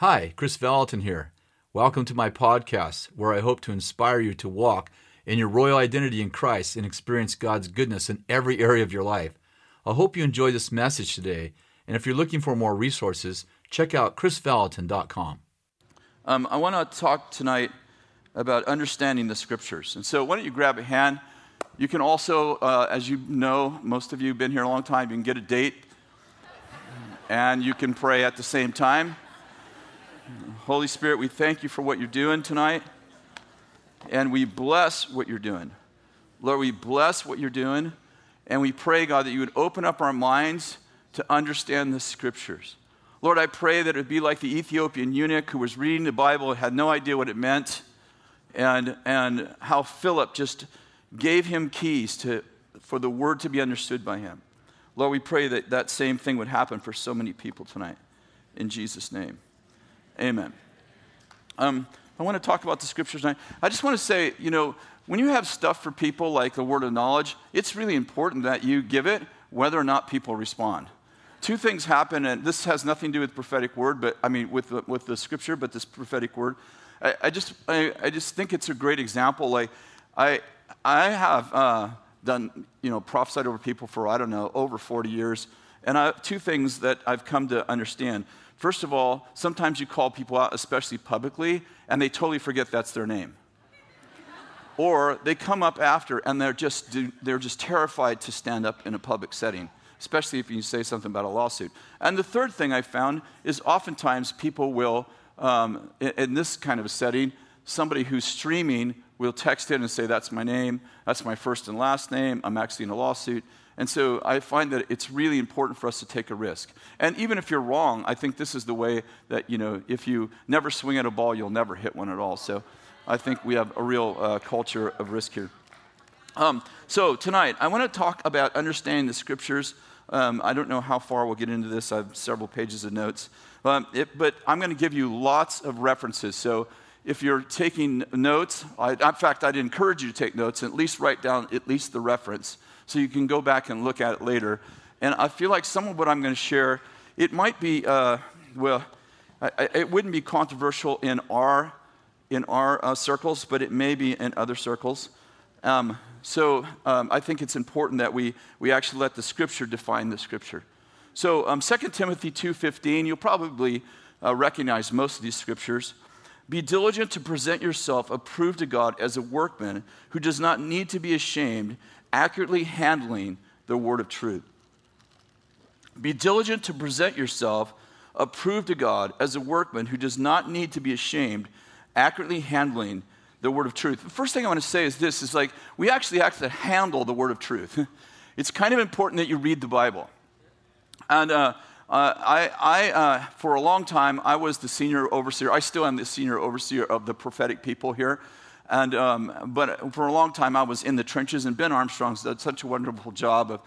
Hi, Kris Vallotton here. Welcome to my podcast, where I hope to inspire you to walk in your royal identity in Christ and experience God's goodness in every area of your life. I hope you enjoy this message today, and if you're looking for more resources, check out krisvallotton.com. Um, I want to talk tonight about understanding the scriptures. And so, why don't you grab a hand? You can also, uh, as you know, most of you have been here a long time, you can get a date and you can pray at the same time. Holy Spirit, we thank you for what you're doing tonight, and we bless what you're doing. Lord, we bless what you're doing, and we pray, God, that you would open up our minds to understand the scriptures. Lord, I pray that it would be like the Ethiopian eunuch who was reading the Bible and had no idea what it meant, and, and how Philip just gave him keys to, for the word to be understood by him. Lord, we pray that that same thing would happen for so many people tonight. In Jesus' name. Amen. Um, I want to talk about the scriptures tonight. I just want to say, you know, when you have stuff for people like the word of knowledge, it's really important that you give it whether or not people respond. Two things happen, and this has nothing to do with prophetic word, but I mean with the, with the scripture, but this prophetic word. I, I just I, I, just think it's a great example. Like I I have uh, done you know prophesied over people for I don't know over 40 years, and I, two things that I've come to understand. First of all, sometimes you call people out, especially publicly, and they totally forget that's their name. or they come up after and they're just, they're just terrified to stand up in a public setting, especially if you say something about a lawsuit. And the third thing I found is oftentimes people will, um, in, in this kind of a setting, somebody who's streaming will text in and say, That's my name, that's my first and last name, I'm actually in a lawsuit. And so I find that it's really important for us to take a risk. And even if you're wrong, I think this is the way that, you know, if you never swing at a ball, you'll never hit one at all. So I think we have a real uh, culture of risk here. Um, so tonight, I want to talk about understanding the scriptures. Um, I don't know how far we'll get into this. I have several pages of notes. Um, it, but I'm going to give you lots of references. So if you're taking notes, I, in fact, I'd encourage you to take notes and at least write down at least the reference so you can go back and look at it later. And I feel like some of what I'm going to share, it might be, uh, well, I, it wouldn't be controversial in our, in our uh, circles, but it may be in other circles. Um, so um, I think it's important that we, we actually let the Scripture define the Scripture. So um, 2 Timothy 2.15, you'll probably uh, recognize most of these Scriptures. Be diligent to present yourself approved to God as a workman who does not need to be ashamed, accurately handling the word of truth. Be diligent to present yourself approved to God as a workman who does not need to be ashamed, accurately handling the word of truth. The first thing I want to say is this is like we actually have to handle the word of truth. it's kind of important that you read the Bible. And uh, uh, I, I uh, for a long time, I was the senior overseer. I still am the senior overseer of the prophetic people here. And, um, but for a long time, I was in the trenches, and Ben Armstrong's done such a wonderful job of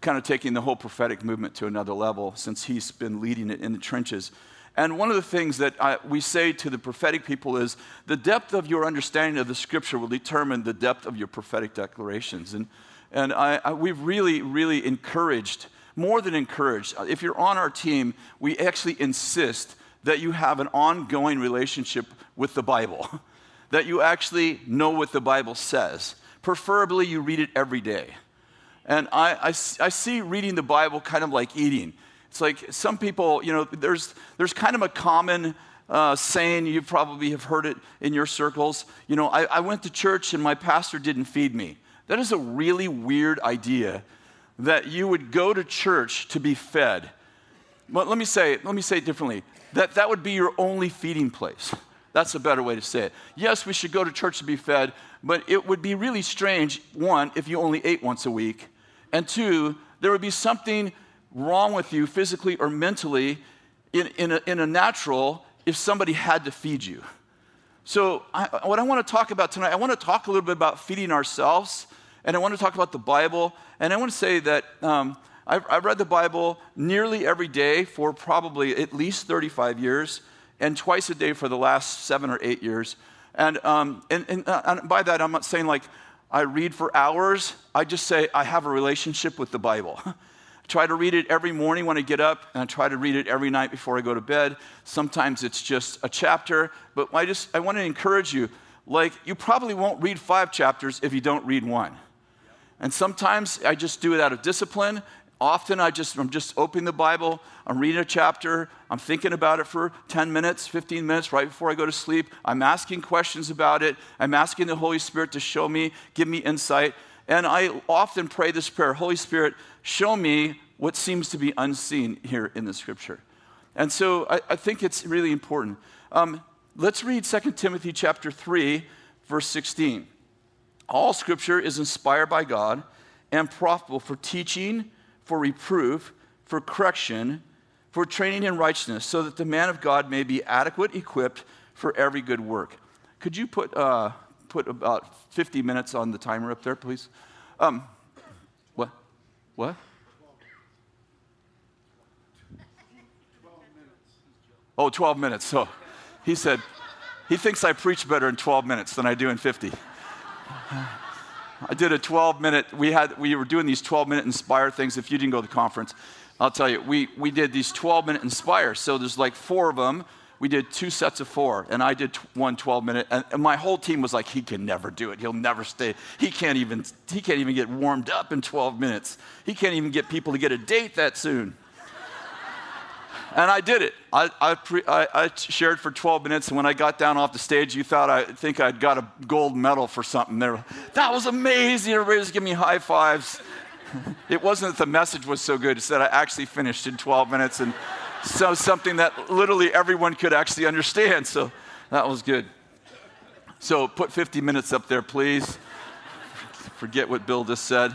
kind of taking the whole prophetic movement to another level since he's been leading it in the trenches. And one of the things that I, we say to the prophetic people is the depth of your understanding of the scripture will determine the depth of your prophetic declarations. And, and I, I, we've really, really encouraged, more than encouraged, if you're on our team, we actually insist that you have an ongoing relationship with the Bible. that you actually know what the Bible says. Preferably, you read it every day. And I, I, I, see reading the Bible kind of like eating. It's like some people, you know, there's, there's kind of a common uh, saying, you probably have heard it in your circles. You know, I, I went to church and my pastor didn't feed me. That is a really weird idea that you would go to church to be fed. But let me say, let me say it differently. That that would be your only feeding place. That's a better way to say it. Yes, we should go to church to be fed, but it would be really strange, one, if you only ate once a week, and two, there would be something wrong with you physically or mentally in, in, a, in a natural if somebody had to feed you. So, I, what I want to talk about tonight, I want to talk a little bit about feeding ourselves, and I want to talk about the Bible, and I want to say that um, I've, I've read the Bible nearly every day for probably at least 35 years and twice a day for the last seven or eight years. And, um, and, and, uh, and by that, I'm not saying like I read for hours. I just say I have a relationship with the Bible. I try to read it every morning when I get up, and I try to read it every night before I go to bed. Sometimes it's just a chapter, but I just I want to encourage you. Like, you probably won't read five chapters if you don't read one. And sometimes I just do it out of discipline. Often I just, I'm just opening the Bible, I'm reading a chapter, I'm thinking about it for 10 minutes, 15 minutes right before I go to sleep. I'm asking questions about it. I'm asking the Holy Spirit to show me, give me insight. And I often pray this prayer Holy Spirit, show me what seems to be unseen here in the scripture. And so I, I think it's really important. Um, let's read 2 Timothy chapter 3, verse 16. All scripture is inspired by God and profitable for teaching, for reproof, for correction, for training in righteousness, so that the man of God may be adequate, equipped for every good work. Could you put, uh, put about 50 minutes on the timer up there, please? Um, what? What? Oh, 12 minutes. So he said, he thinks I preach better in 12 minutes than I do in 50. I did a 12 minute, we, had, we were doing these 12 minute Inspire things. If you didn't go to the conference, I'll tell you, we, we did these 12 minute Inspire. So there's like four of them. We did two sets of four, and I did one 12 minute. And, and my whole team was like, he can never do it. He'll never stay. He can't even, he can't even get warmed up in 12 minutes. He can't even get people to get a date that soon. And I did it. I, I, pre, I, I, shared for 12 minutes, and when I got down off the stage, you thought I think I'd got a gold medal for something. There, that was amazing. Everybody was giving me high fives. it wasn't that the message was so good; it's that I actually finished in 12 minutes, and so something that literally everyone could actually understand. So that was good. So put 50 minutes up there, please. Forget what Bill just said.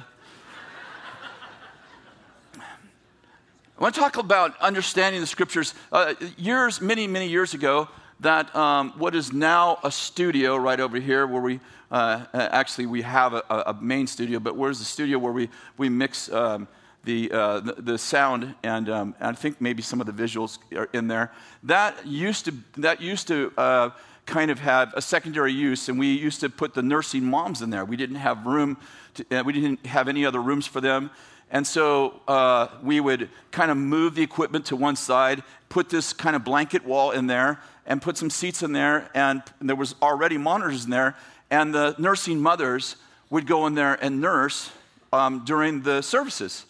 I want to talk about understanding the scriptures. Uh, years, many, many years ago, that um, what is now a studio right over here, where we uh, actually we have a, a, main studio, but where's the studio where we we mix um, the, uh, the, the sound and, um, and, I think maybe some of the visuals are in there. That used to that used to uh, kind of have a secondary use, and we used to put the nursing moms in there. We didn't have room. To, uh, we didn't have any other rooms for them. And so uh, we would kind of move the equipment to one side, put this kind of blanket wall in there, and put some seats in there. And, there was already monitors in there. And the nursing mothers would go in there and nurse um, during the services.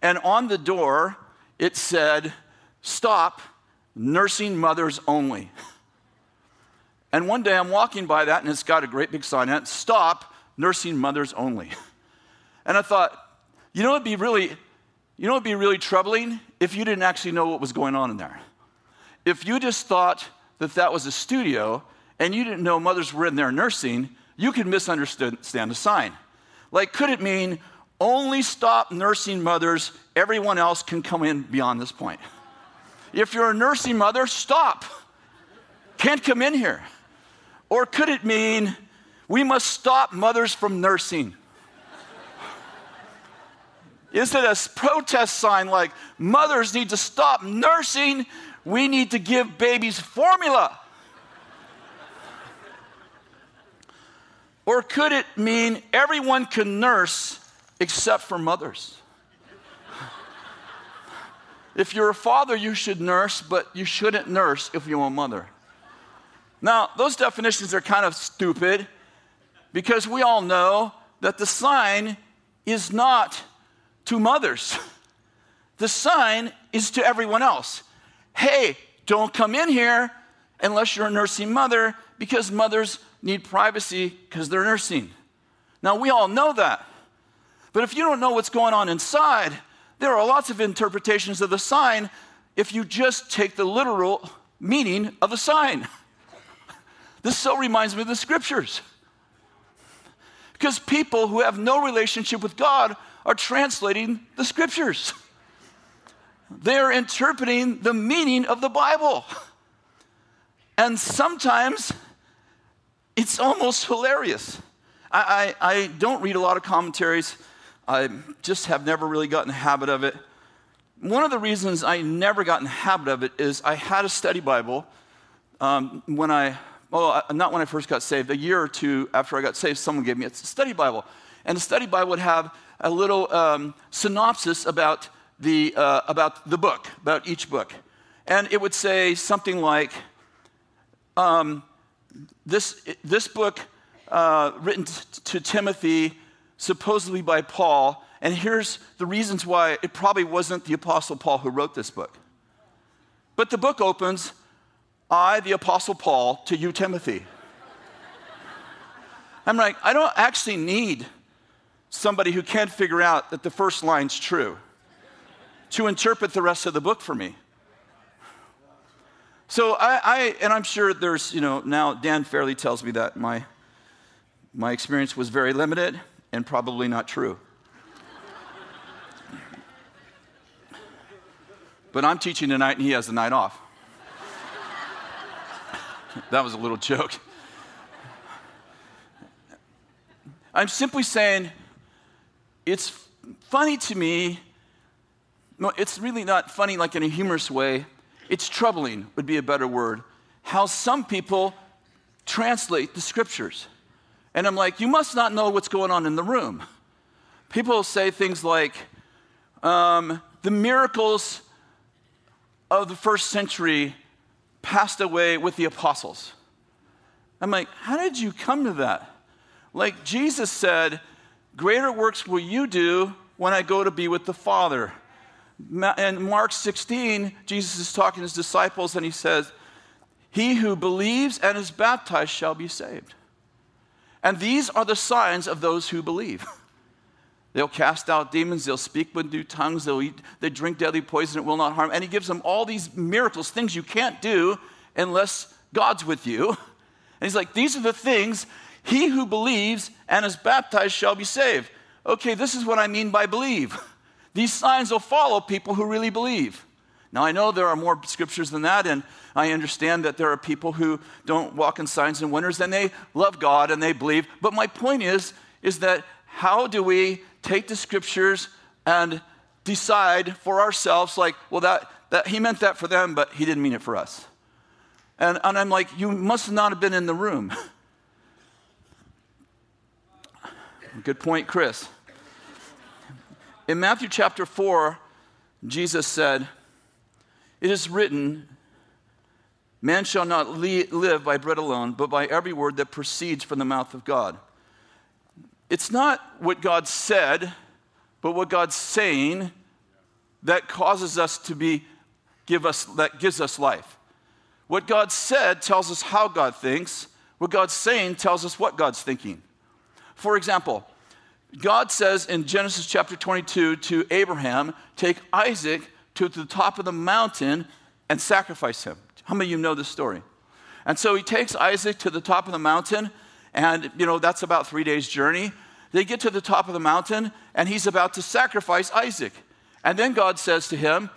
And on the door, it said, Stop, nursing mothers only. And one day I'm walking by that, and it's got a great big sign on it Stop, nursing mothers only. And I thought, you know, it'd be really, you know, it'd be really troubling if you didn't actually know what was going on in there. If you just thought that that was a studio and you didn't know mothers were in there nursing, you could misunderstand the sign. Like, could it mean only stop nursing mothers, everyone else can come in beyond this point? If you're a nursing mother, stop. Can't come in here. Or could it mean we must stop mothers from nursing? Is it a protest sign like mothers need to stop nursing? We need to give babies formula. Or could it mean everyone can nurse except for mothers? If you're a father, you should nurse, but you shouldn't nurse if you're a mother. Now, those definitions are kind of stupid because we all know that the sign is not to mothers. The sign is to everyone else. Hey, don't come in here unless you're a nursing mother because mothers need privacy because they're nursing. Now, we all know that. But if you don't know what's going on inside, there are lots of interpretations of the sign if you just take the literal meaning of the sign. This so reminds me of the scriptures. Because people who have no relationship with God are translating the scriptures. They're interpreting the meaning of the Bible. And sometimes it's almost hilarious. I, I, I, don't read a lot of commentaries. I just have never really gotten the habit of it. One of the reasons I never got in the habit of it is I had a study Bible um, when I, well, not when I first got saved, a year or two after I got saved, someone gave me a study Bible. And the study Bible would have a little um, synopsis about the, uh, about the book, about each book. And it would say something like um, this, this book uh, written t- to Timothy, supposedly by Paul, and here's the reasons why it probably wasn't the Apostle Paul who wrote this book. But the book opens I, the Apostle Paul, to you, Timothy. I'm like, I don't actually need somebody who can't figure out that the first line's true to interpret the rest of the book for me. So I, I, and I'm sure there's, you know, now Dann Farrelly tells me that my, my experience was very limited and probably not true. but I'm teaching tonight and he has the night off. that was a little joke. I'm simply saying it's funny to me. No, it's really not funny like in a humorous way. It's troubling, would be a better word, how some people translate the scriptures. And I'm like, you must not know what's going on in the room. People say things like, um, the miracles of the first century passed away with the apostles. I'm like, how did you come to that? Like Jesus said, Greater works will you do when I go to be with the Father. In Mark 16, Jesus is talking to his disciples and he says, He who believes and is baptized shall be saved. And these are the signs of those who believe. They'll cast out demons, they'll speak with new tongues, they'll eat, they drink deadly poison, it will not harm. And he gives them all these miracles, things you can't do unless God's with you. And he's like, These are the things he who believes and is baptized shall be saved. Okay, this is what I mean by believe. These signs will follow people who really believe. Now, I know there are more scriptures than that, and I understand that there are people who don't walk in signs and wonders and they love God and they believe. But my point is, is that how do we take the scriptures and decide for ourselves, like, well, that, that he meant that for them, but he didn't mean it for us? And, and I'm like, you must not have been in the room. Good point, Kris. In Matthew chapter 4, Jesus said, It is written, Man shall not live by bread alone, but by every word that proceeds from the mouth of God. It's not what God said, but what God's saying that causes us to be, give us, that gives us life. What God said tells us how God thinks. What God's saying tells us what God's thinking. For example, God says in Genesis chapter 22 to Abraham, Take Isaac to the top of the mountain and sacrifice him. How many of you know this story? And so he takes Isaac to the top of the mountain, and you know, that's about three days' journey. They get to the top of the mountain, and he's about to sacrifice Isaac. And then God says to him,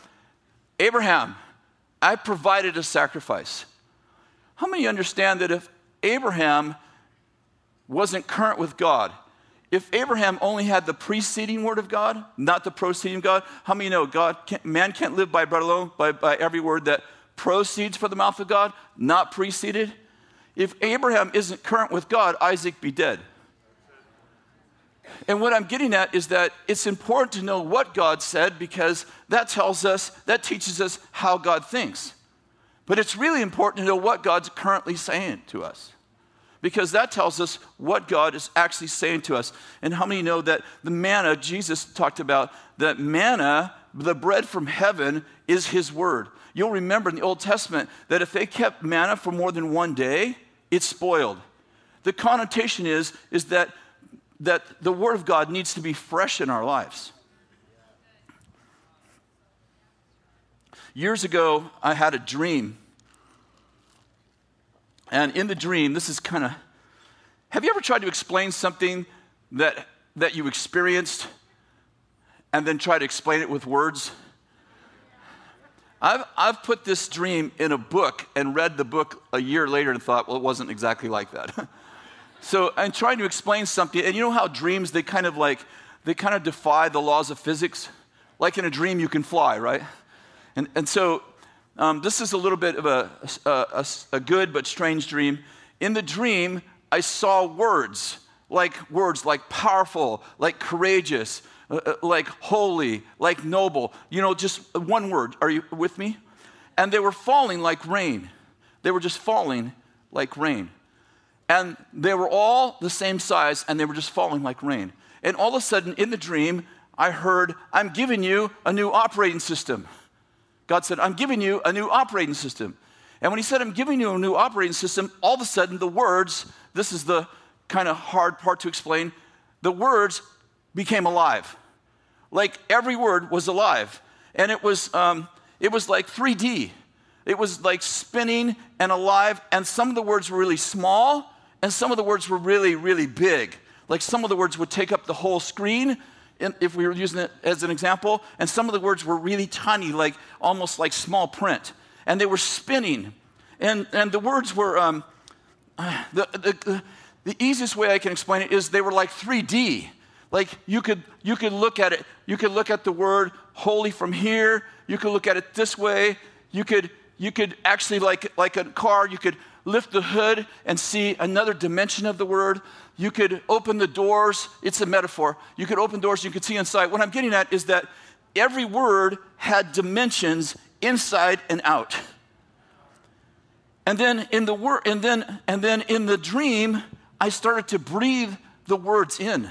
Abraham, I provided a sacrifice. How many understand that if Abraham wasn't current with God. If Abraham only had the preceding word of God, not the proceeding God, how many know God can't, man can't live by bread alone, by, by every word that proceeds from the mouth of God, not preceded? If Abraham isn't current with God, Isaac be dead. And what I'm getting at is that it's important to know what God said because that tells us, that teaches us how God thinks. But it's really important to know what God's currently saying to us because that tells us what God is actually saying to us. And how many know that the manna, Jesus talked about that manna, the bread from heaven, is His word. You'll remember in the Old Testament that if they kept manna for more than one day, it spoiled. The connotation is, is that, that the word of God needs to be fresh in our lives. Years ago, I had a dream and in the dream, this is kind of have you ever tried to explain something that, that you experienced and then try to explain it with words? I've, I've put this dream in a book and read the book a year later and thought, well, it wasn't exactly like that. so I'm trying to explain something, and you know how dreams, they kind of like, they kind of defy the laws of physics? Like in a dream, you can fly, right? And, and so um, this is a little bit of a, a, a, good but strange dream. In the dream, I saw words like words like powerful, like courageous, uh, uh, like holy, like noble. You know, just one word. Are you with me? And they were falling like rain. They were just falling like rain. And they were all the same size and they were just falling like rain. And all of a sudden, in the dream, I heard, I'm giving you a new operating system. God said, I'm giving you a new operating system. And when He said, I'm giving you a new operating system, all of a sudden the words, this is the kind of hard part to explain, the words became alive. Like every word was alive. And it was, um, it was like 3D. It was like spinning and alive. And some of the words were really small, and some of the words were really, really big. Like some of the words would take up the whole screen, if we were using it as an example, and some of the words were really tiny, like almost like small print. And they were spinning. And, and the words were, um, the, the, the easiest way I can explain it is they were like 3D. Like you could, you could look at it, you could look at the word holy from here, you could look at it this way, you could, you could actually, like, like a car, you could lift the hood and see another dimension of the word. You could open the doors, it's a metaphor. You could open doors, you could see inside. What I'm getting at is that every word had dimensions inside and out. And then in the word, and then and then in the dream, I started to breathe the words in.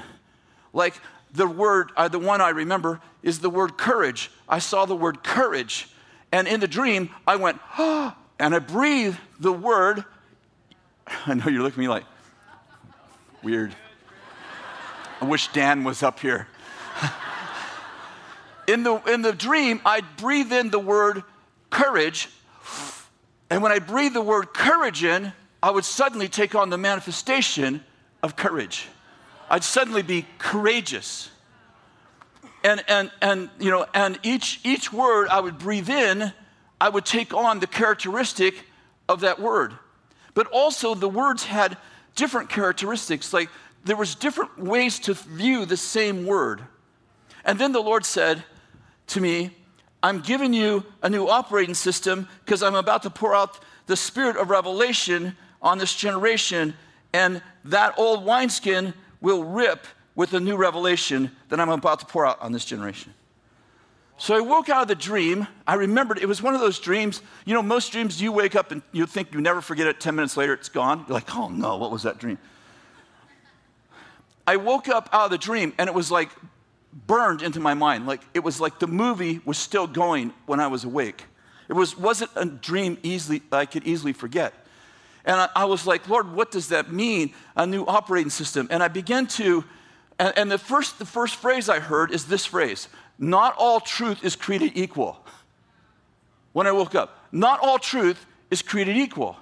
Like the word, uh, the one I remember is the word courage. I saw the word courage. And in the dream, I went, ah, and I breathed the word. I know you're looking at me like, weird. I wish Dan was up here. in, the, in the dream, I breathe in the word courage. And when I breathe the word courage in, I would suddenly take on the manifestation of courage. I'd suddenly be courageous. And, and, and, you know, and each, each word I would breathe in, I would take on the characteristic of that word. But also the words had different characteristics. Like there was different ways to view the same word. And then the Lord said to me, I'm giving you a new operating system because I'm about to pour out the spirit of revelation on this generation, and that old wineskin will rip with the new revelation that I'm about to pour out on this generation. So I woke out of the dream. I remembered it was one of those dreams. You know, most dreams you wake up and you think you never forget it. 10 minutes later, it's gone. You're like, oh no, what was that dream? I woke up out of the dream and it was like burned into my mind. Like it was like the movie was still going when I was awake. It was, wasn't a dream easily I could easily forget. And I, I, was like, Lord, what does that mean? A new operating system. And I began to, and, and the, first, the first phrase I heard is this phrase Not all truth is created equal. When I woke up, not all truth is created equal.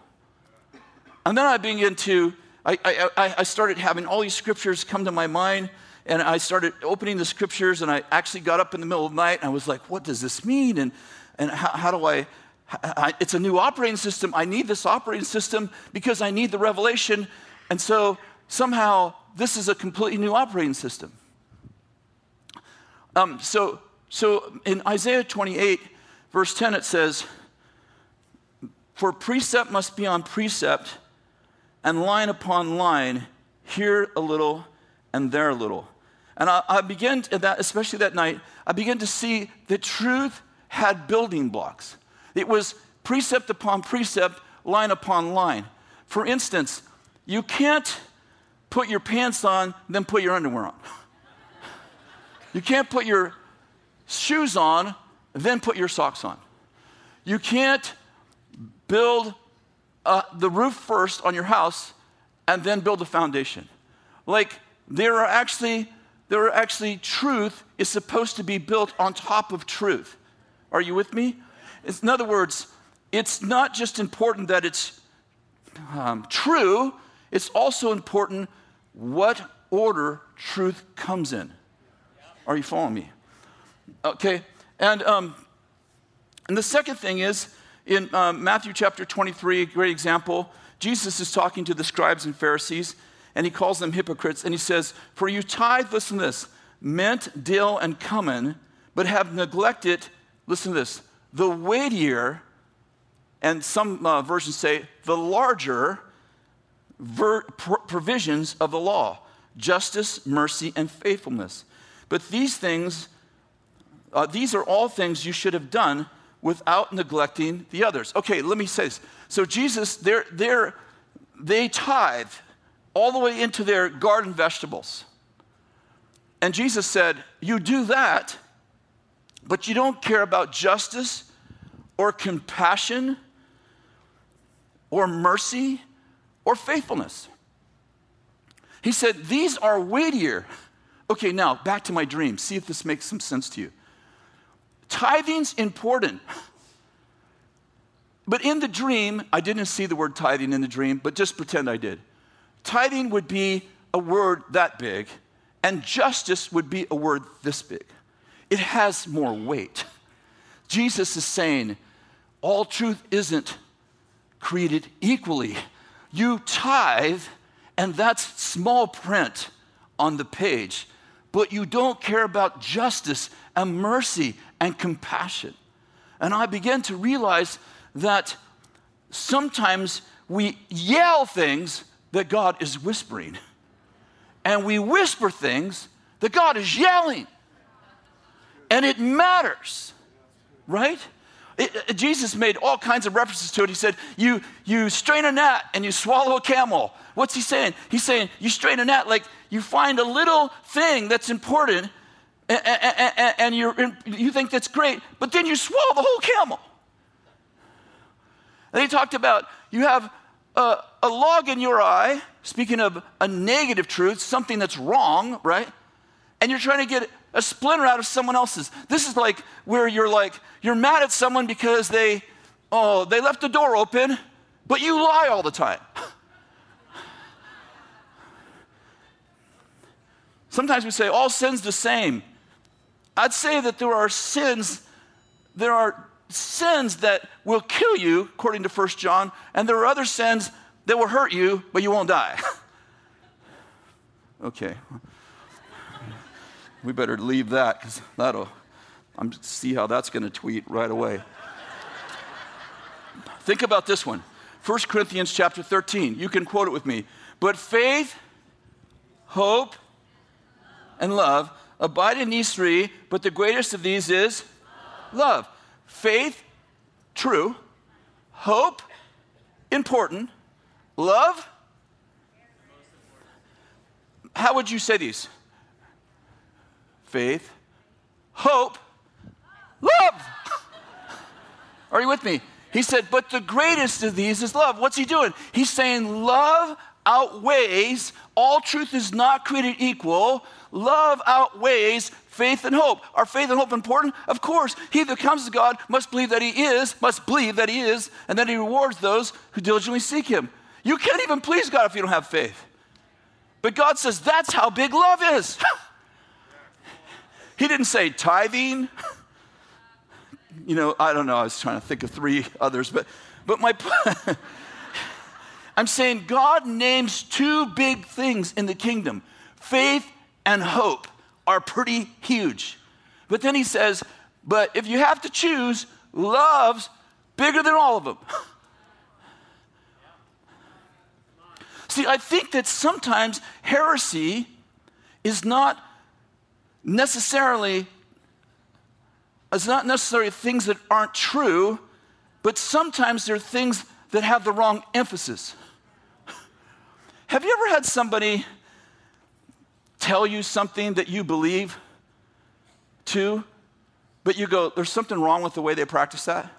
And then I began to, I, I, I started having all these scriptures come to my mind, and I started opening the scriptures, and I actually got up in the middle of the night, and I was like, what does this mean? And, and how, how do I, I, it's a new operating system. I need this operating system because I need the revelation. And so somehow this is a completely new operating system. Um, so, so in Isaiah 28, verse 10, it says, For precept must be on precept, and line upon line, here a little and there a little. And I, I began, that, especially that night, I began to see that truth had building blocks. It was precept upon precept, line upon line. For instance, you can't put your pants on, then put your underwear on. You can't put your shoes on, then put your socks on. You can't build uh, the roof first on your house and then build the foundation. Like there are actually there are actually truth is supposed to be built on top of truth. Are you with me? in other words, it's not just important that it's um, true, it's also important what order truth comes in. Are you following me? Okay, and, um, and the second thing is in um, Matthew chapter 23, a great example, Jesus is talking to the scribes and Pharisees, and he calls them hypocrites, and he says, For you tithe, listen to this, mint, dill, and cumin, but have neglected, listen to this, the weightier, and some uh, versions say the larger ver- provisions of the law justice, mercy, and faithfulness. But these things, uh, these are all things you should have done without neglecting the others. Okay, let me say this. So Jesus, they're, they're, they tithe all the way into their garden vegetables. And Jesus said, You do that, but you don't care about justice or compassion or mercy or faithfulness. He said, These are weightier. Okay, now back to my dream. See if this makes some sense to you. Tithing's important. But in the dream, I didn't see the word tithing in the dream, but just pretend I did. Tithing would be a word that big, and justice would be a word this big. It has more weight. Jesus is saying, all truth isn't created equally. You tithe, and that's small print on the page, but you don't care about justice and mercy and compassion. And I began to realize that sometimes we yell things that God is whispering, and we whisper things that God is yelling. And it matters, right? It, Jesus made all kinds of references to it. He said, you, you strain a gnat and you swallow a camel. What's he saying? He's saying, You strain a gnat, like you find a little thing that's important and, and, you think that's great, but then you swallow the whole camel. And he talked about you have a, a log in your eye, speaking of a negative truth, something that's wrong, right? And you're trying to get a splinter out of someone else's. This is like where you're like, you're mad at someone because they, oh, they left the door open, but you lie all the time. Sometimes we say, all sin's the same. I'd say that there are sins, there are sins that will kill you, according to 1 John, and there are other sins that will hurt you, but you won't die. okay. We better leave that because that'll, I'm see how that's going to tweet right away. Think about this one. 1 Corinthians chapter 13. You can quote it with me. But faith, hope, and love abide in these three, but the greatest of these is love faith, true, hope, important, love. How would you say these? Faith, hope, love. Are you with me? He said, but the greatest of these is love. What's he doing? He's saying love outweighs, all truth is not created equal. Love outweighs faith and hope. Are faith and hope important? Of course. He that comes to God must believe that He is, must believe that He is, and that He rewards those who diligently seek Him. You can't even please God if you don't have faith. But God says that's how big love is. he didn't say tithing. you know, I don't know. I was trying to think of three others, but but my I'm saying God names two big things in the kingdom faith and hope are pretty huge. But then he says, but if you have to choose, love's bigger than all of them. See, I think that sometimes heresy is not necessarily it's not necessarily things that aren't true, but sometimes they're things that have the wrong emphasis. Have you ever had somebody tell you something that you believe to, but you go, there's something wrong with the way they practice that?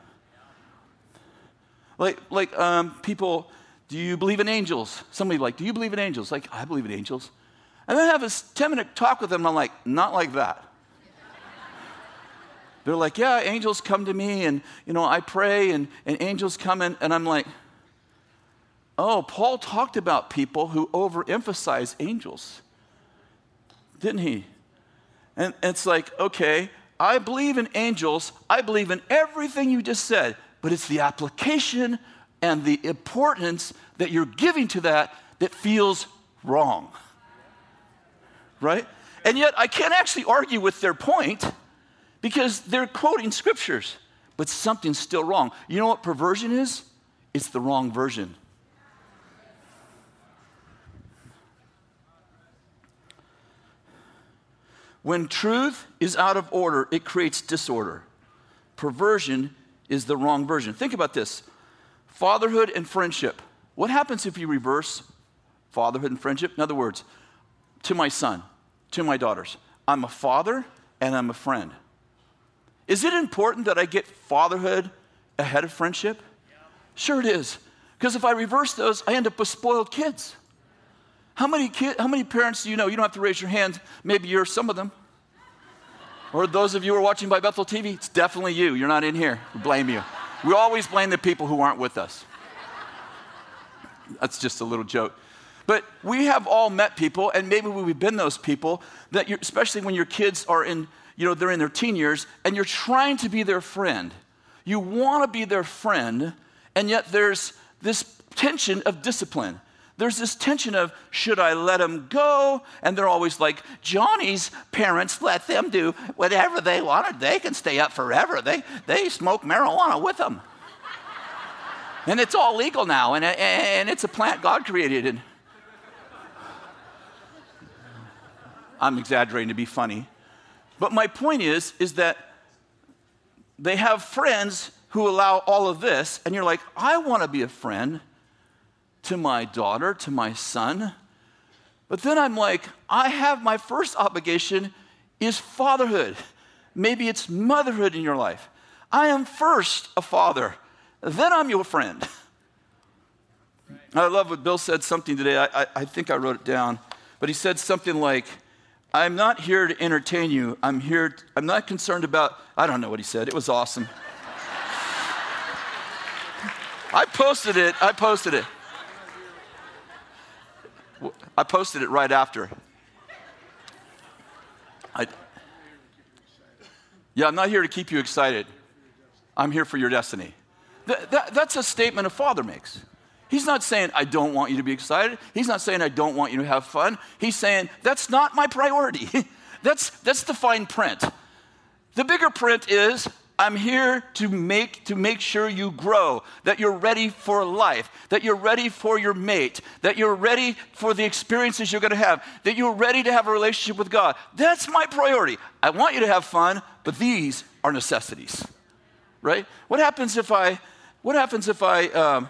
Like, like um, people, do you believe in angels? Somebody like, do you believe in angels? Like, I believe in angels. And then I have a 10 minute talk with them, and I'm like, not like that. They're like, yeah, angels come to me, and, you know, I pray, and, and angels come in, and I'm like, oh, Paul talked about people who overemphasize angels didn't he? And it's like, okay, I believe in angels. I believe in everything you just said, but it's the application and the importance that you're giving to that that feels wrong. Right? And yet, I can't actually argue with their point because they're quoting scriptures, but something's still wrong. You know what perversion is? It's the wrong version. When truth is out of order, it creates disorder. Perversion is the wrong version. Think about this fatherhood and friendship. What happens if you reverse fatherhood and friendship? In other words, to my son, to my daughters, I'm a father and I'm a friend. Is it important that I get fatherhood ahead of friendship? Sure, it is. Because if I reverse those, I end up with spoiled kids. How many, kid, how many parents do you know? You don't have to raise your hand. Maybe you're some of them. Or those of you who are watching by Bethel TV, it's definitely you. You're not in here. We blame you. We always blame the people who aren't with us. That's just a little joke. But we have all met people, and maybe we've been those people that, especially when your kids are in, you know, they're in their teen years, and you're trying to be their friend. You want to be their friend, and yet there's this tension of discipline. There's this tension of should I let them go? And they're always like, Johnny's parents let them do whatever they wanted. They can stay up forever. They, they smoke marijuana with them. and it's all legal now, and, and it's a plant God created. And I'm exaggerating to be funny. But my point is, is that they have friends who allow all of this, and you're like, I want to be a friend to my daughter, to my son. But then I'm like, I have my first obligation is fatherhood. Maybe it's motherhood in your life. I am first a father, then I'm your friend. I love what Bill said something today. I, I, I, think I wrote it down, but he said something like, I'm not here to entertain you. I'm here, to, I'm not concerned about, I don't know what he said. It was awesome. I posted it. I posted it. I posted it right after. I, yeah, I'm not here to keep you excited. I'm here for your destiny. That, that, that's a statement a father makes. He's not saying, I don't want you to be excited. He's not saying, I don't want you to have fun. He's saying, that's not my priority. that's, that's the fine print. The bigger print is, I'm here to make, to make sure you grow, that you're ready for life, that you're ready for your mate, that you're ready for the experiences you're going to have, that you're ready to have a relationship with God. That's my priority. I want you to have fun, but these are necessities, right? What happens if I, what happens if I, um,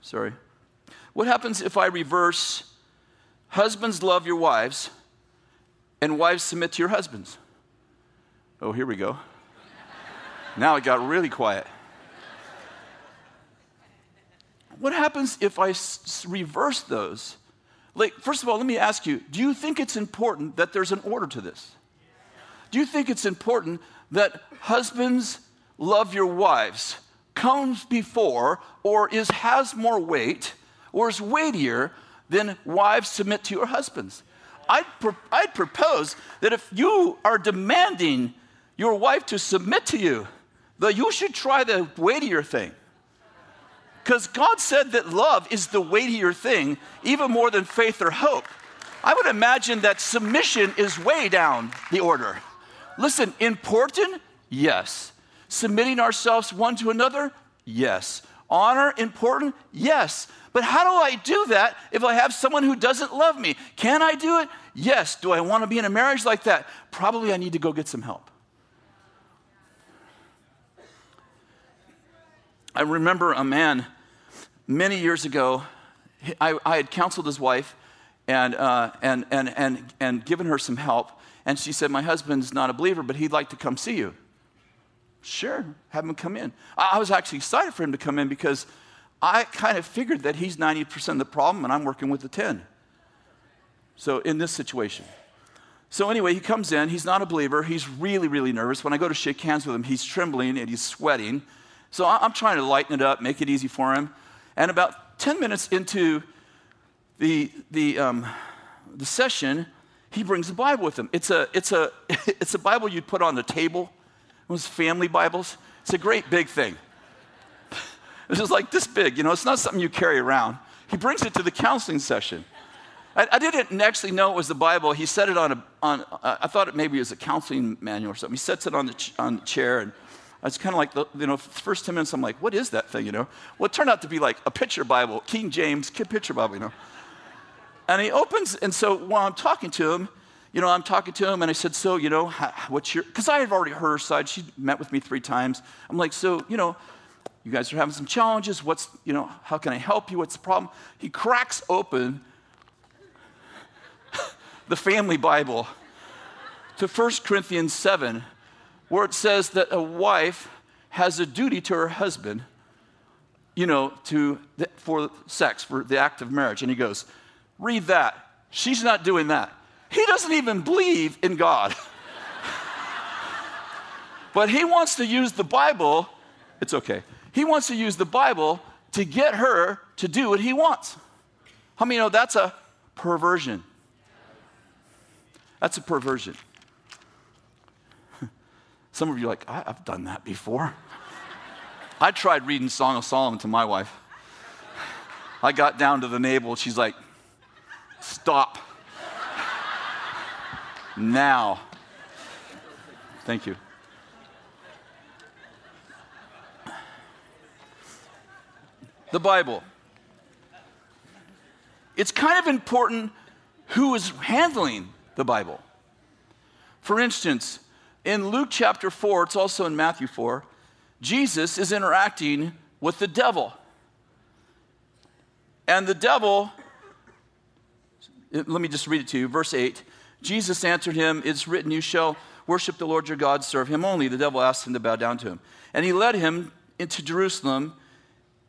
sorry, what happens if I reverse husbands love your wives and wives submit to your husbands? Oh, here we go. Now it got really quiet. What happens if I s- reverse those? Like, first of all, let me ask you do you think it's important that there's an order to this? Do you think it's important that husbands love your wives comes before or is has more weight or is weightier than wives submit to your husbands? I'd, I'd propose that if you are demanding your wife to submit to you, that you should try the weightier thing. Because God said that love is the weightier thing, even more than faith or hope. I would imagine that submission is way down the order. Listen, important? Yes. Submitting ourselves one to another? Yes. Honor important? Yes. But how do I do that if I have someone who doesn't love me? Can I do it? Yes. Do I want to be in a marriage like that? Probably I need to go get some help. I remember a man many years ago, I, I had counseled his wife and, uh, and, and, and, and given her some help. And she said, My husband's not a believer, but he'd like to come see you. Sure, have him come in. I, I was actually excited for him to come in because I kind of figured that he's 90% of the problem and I'm working with the 10. So, in this situation. So, anyway, he comes in. He's not a believer. He's really, really nervous. When I go to shake hands with him, he's trembling and he's sweating. So I'm trying to lighten it up, make it easy for him. And about 10 minutes into the, the, um, the session, he brings a Bible with him. It's a, it's, a, it's a Bible you'd put on the table, those family Bibles. It's a great big thing. It's just like this big, you know, it's not something you carry around. He brings it to the counseling session. I, I didn't actually know it was the Bible. He set it on a, on, uh, I thought it maybe was a counseling manual or something. He sets it on the, ch- on the chair and it's kind of like, the, you know, first 10 minutes, I'm like, what is that thing, you know? Well, it turned out to be like a picture Bible, King James, kid picture Bible, you know? And he opens, and so while I'm talking to him, you know, I'm talking to him and I said, so, you know, what's your, because I had already heard her side. She met with me three times. I'm like, so, you know, you guys are having some challenges. What's, you know, how can I help you? What's the problem? He cracks open the family Bible to 1 Corinthians 7, where it says that a wife has a duty to her husband, you know, to, for sex, for the act of marriage. And he goes, read that. She's not doing that. He doesn't even believe in God. but he wants to use the Bible, it's okay. He wants to use the Bible to get her to do what he wants. How many know that's a perversion? That's a perversion. Some of you are like, I've done that before. I tried reading Song of Solomon to my wife. I got down to the navel. She's like, stop. now. Thank you. The Bible. It's kind of important who is handling the Bible. For instance, in Luke chapter 4, it's also in Matthew 4, Jesus is interacting with the devil. And the devil, let me just read it to you, verse 8. Jesus answered him, It's written, You shall worship the Lord your God, serve him only. The devil asked him to bow down to him. And he led him into Jerusalem,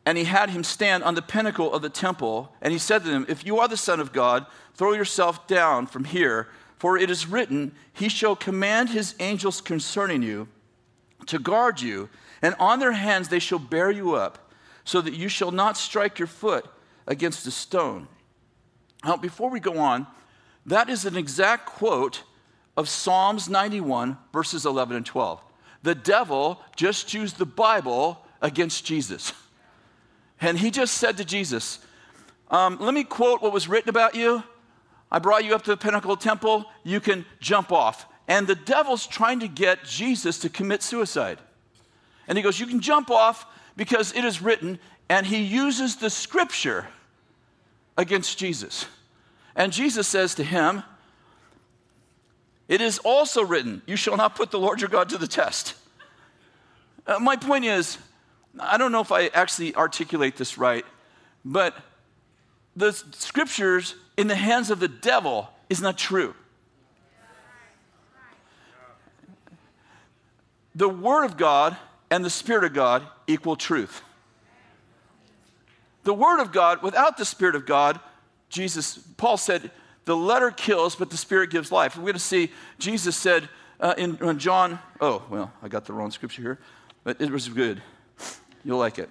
and he had him stand on the pinnacle of the temple. And he said to him, If you are the Son of God, throw yourself down from here, for it is written, He shall command His angels concerning you to guard you, and on their hands they shall bear you up, so that you shall not strike your foot against a stone. Now, before we go on, that is an exact quote of Psalms 91, verses 11 and 12. The devil just used the Bible against Jesus. And he just said to Jesus, um, Let me quote what was written about you. I brought you up to the pinnacle temple, you can jump off. And the devil's trying to get Jesus to commit suicide. And he goes, You can jump off because it is written, and he uses the scripture against Jesus. And Jesus says to him, It is also written, You shall not put the Lord your God to the test. Uh, my point is, I don't know if I actually articulate this right, but the scriptures in the hands of the devil is not true. The Word of God and the Spirit of God equal truth. The Word of God, without the Spirit of God, Jesus, Paul said, the letter kills, but the Spirit gives life. We're going to see, Jesus said uh, in, in John, oh, well, I got the wrong scripture here, but it was good. You'll like it.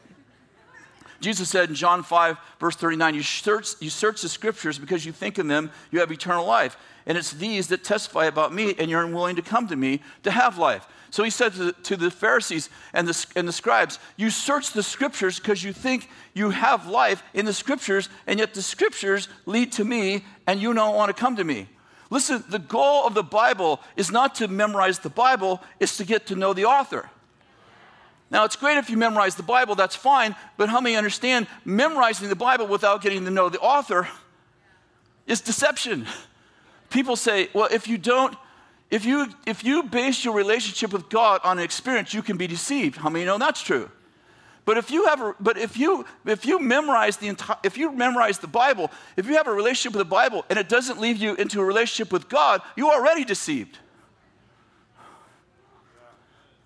Jesus said in John 5, verse 39, you search, you search the scriptures because you think in them you have eternal life. And it's these that testify about me, and you're unwilling to come to me to have life. So he said to the, to the Pharisees and the, and the scribes, You search the scriptures because you think you have life in the scriptures, and yet the scriptures lead to me, and you don't want to come to me. Listen, the goal of the Bible is not to memorize the Bible, it's to get to know the author. Now, it's great if you memorize the Bible, that's fine, but how many understand memorizing the Bible without getting to know the author is deception? People say, well, if you don't, if you, if you base your relationship with God on an experience, you can be deceived. How many know that's true? But if you have, a, but if you if you memorize the entire, if you memorize the Bible, if you have a relationship with the Bible and it doesn't lead you into a relationship with God, you're already deceived.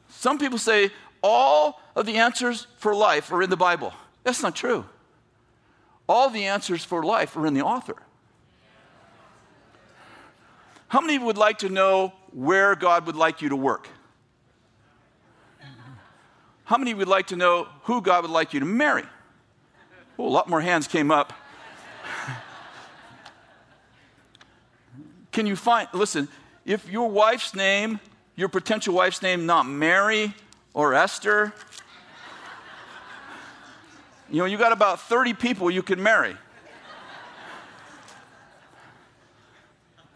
Some people say, all of the answers for life are in the Bible. That's not true. All the answers for life are in the author. How many would like to know where God would like you to work? How many would like to know who God would like you to marry? Well, a lot more hands came up. Can you find, listen, if your wife's name, your potential wife's name, not Mary, or Esther. You know, you got about 30 people you can marry.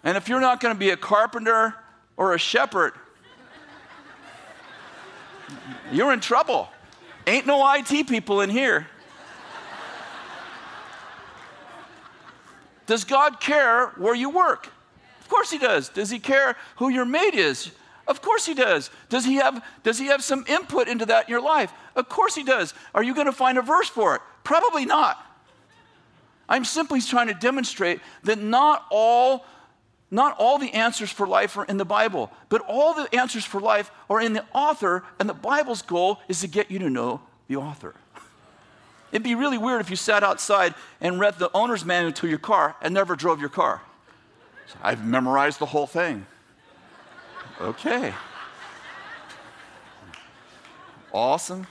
And if you're not going to be a carpenter or a shepherd, you're in trouble. Ain't no IT people in here. Does God care where you work? Of course he does. Does he care who your mate is? Of course he does. Does he have, does he have some input into that in your life? Of course he does. Are you going to find a verse for it? Probably not. I'm simply trying to demonstrate that not all not all the answers for life are in the Bible, but all the answers for life are in the author, and the Bible's goal is to get you to know the author. It'd be really weird if you sat outside and read the owner's manual to your car and never drove your car. So I've memorized the whole thing. Okay. Awesome.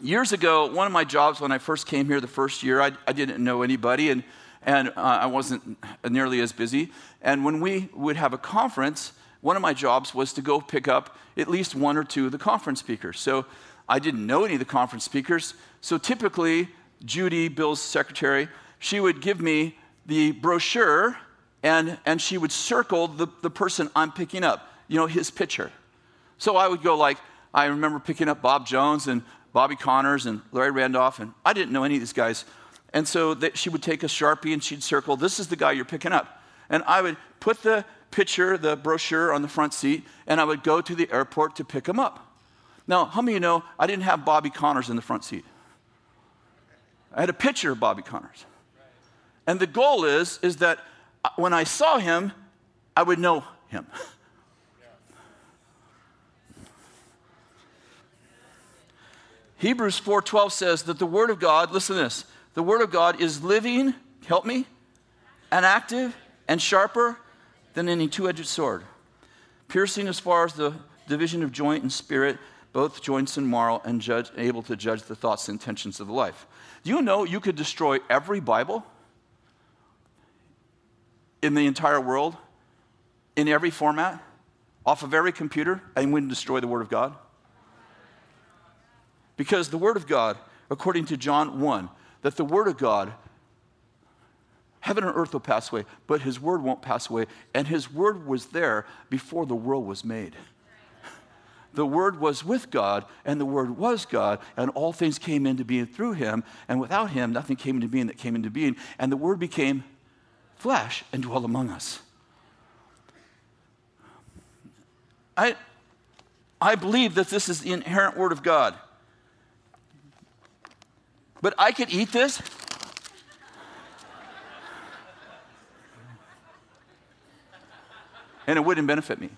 Years ago, one of my jobs when I first came here the first year, I, I didn't know anybody and, and uh, I wasn't nearly as busy. And when we would have a conference, one of my jobs was to go pick up at least one or two of the conference speakers. So I didn't know any of the conference speakers. So typically, Judy, Bill's secretary, she would give me the brochure and, and she would circle the, the person I'm picking up, you know, his picture. So I would go like, I remember picking up Bob Jones and Bobby Connors and Larry Randolph, and I didn't know any of these guys. And so that she would take a Sharpie and she'd circle, this is the guy you're picking up. And I would put the picture, the brochure on the front seat, and I would go to the airport to pick him up. Now, how many of you know I didn't have Bobby Connors in the front seat? I had a picture of Bobby Connors. And the goal is, is that when I saw him, I would know him. Hebrews 4:12 says that the word of God, listen to this, the word of God is living, help me, and active and sharper than any two-edged sword, piercing as far as the division of joint and spirit, both joints and marrow, and judge, able to judge the thoughts and intentions of the life. Do you know you could destroy every Bible in the entire world, in every format, off of every computer, and wouldn't destroy the Word of God? Because the Word of God, according to John 1, that the Word of God, heaven and earth will pass away, but His Word won't pass away. And His Word was there before the world was made. The Word was with God, and the Word was God, and all things came into being through Him, and without Him, nothing came into being that came into being. And the Word became flesh and dwell among us. I, I believe that this is the inerrant Word of God. But I could eat this. And it wouldn't benefit me.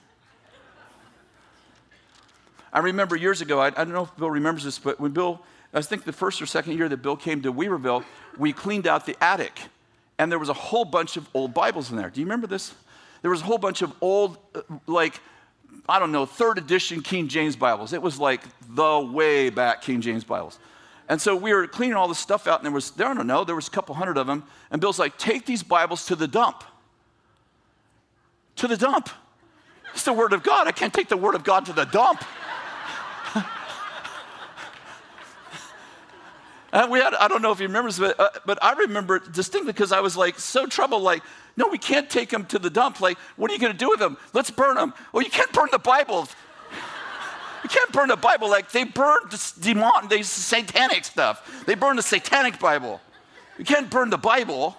I remember years ago, I, I, don't know if Bill remembers this, but when Bill, I think the first or second year that Bill came to Weaverville, we cleaned out the attic. And there was a whole bunch of old Bibles in there. Do you remember this? There was a whole bunch of old, uh, like, I don't know, third edition King James Bibles. It was like the way back King James Bibles. And so we were cleaning all this stuff out, and there was, I don't know, there was a couple hundred of them. And Bill's like, take these Bibles to the dump. To the dump. It's the Word of God. I can't take the Word of God to the dump. And we had, I don't know if you remember this, but, uh, but I remember it distinctly because I was like so troubled, like, no, we can't take them to the dump. Like, what are you going to do with them? Let's burn them. Well, you can't burn the Bible. You can't burn the Bible like they burned the demon, the satanic stuff. They burned the satanic Bible. You can't burn the Bible.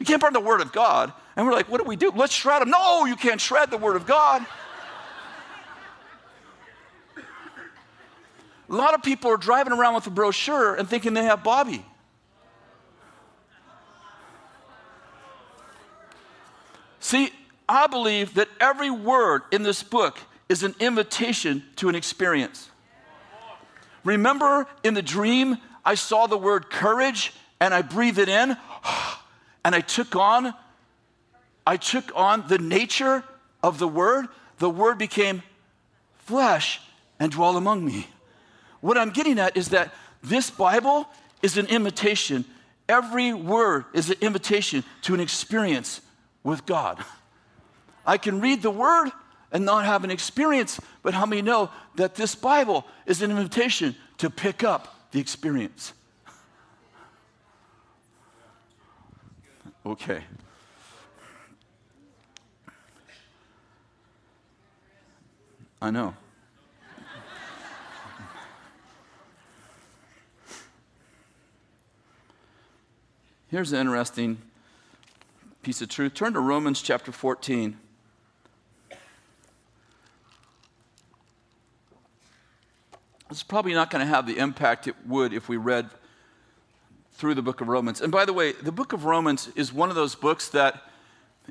You can't burn the Word of God. And we're like, what do we do? Let's shred them. No, you can't shred the Word of God. A lot of people are driving around with a brochure and thinking they have Bobby. See, I believe that every word in this book is an invitation to an experience. Remember in the dream, I saw the word courage and I breathed it in and I took on I took on the nature of the word. The word became flesh and dwelt among me. What I'm getting at is that this Bible is an invitation. Every word is an invitation to an experience with God. I can read the word and not have an experience. But how many know that this Bible is an invitation to pick up the experience? Okay. I know. Here's an interesting piece of truth. Turn to Romans chapter 14. It's probably not going to have the impact it would if we read through the book of Romans. And by the way, the book of Romans is one of those books that,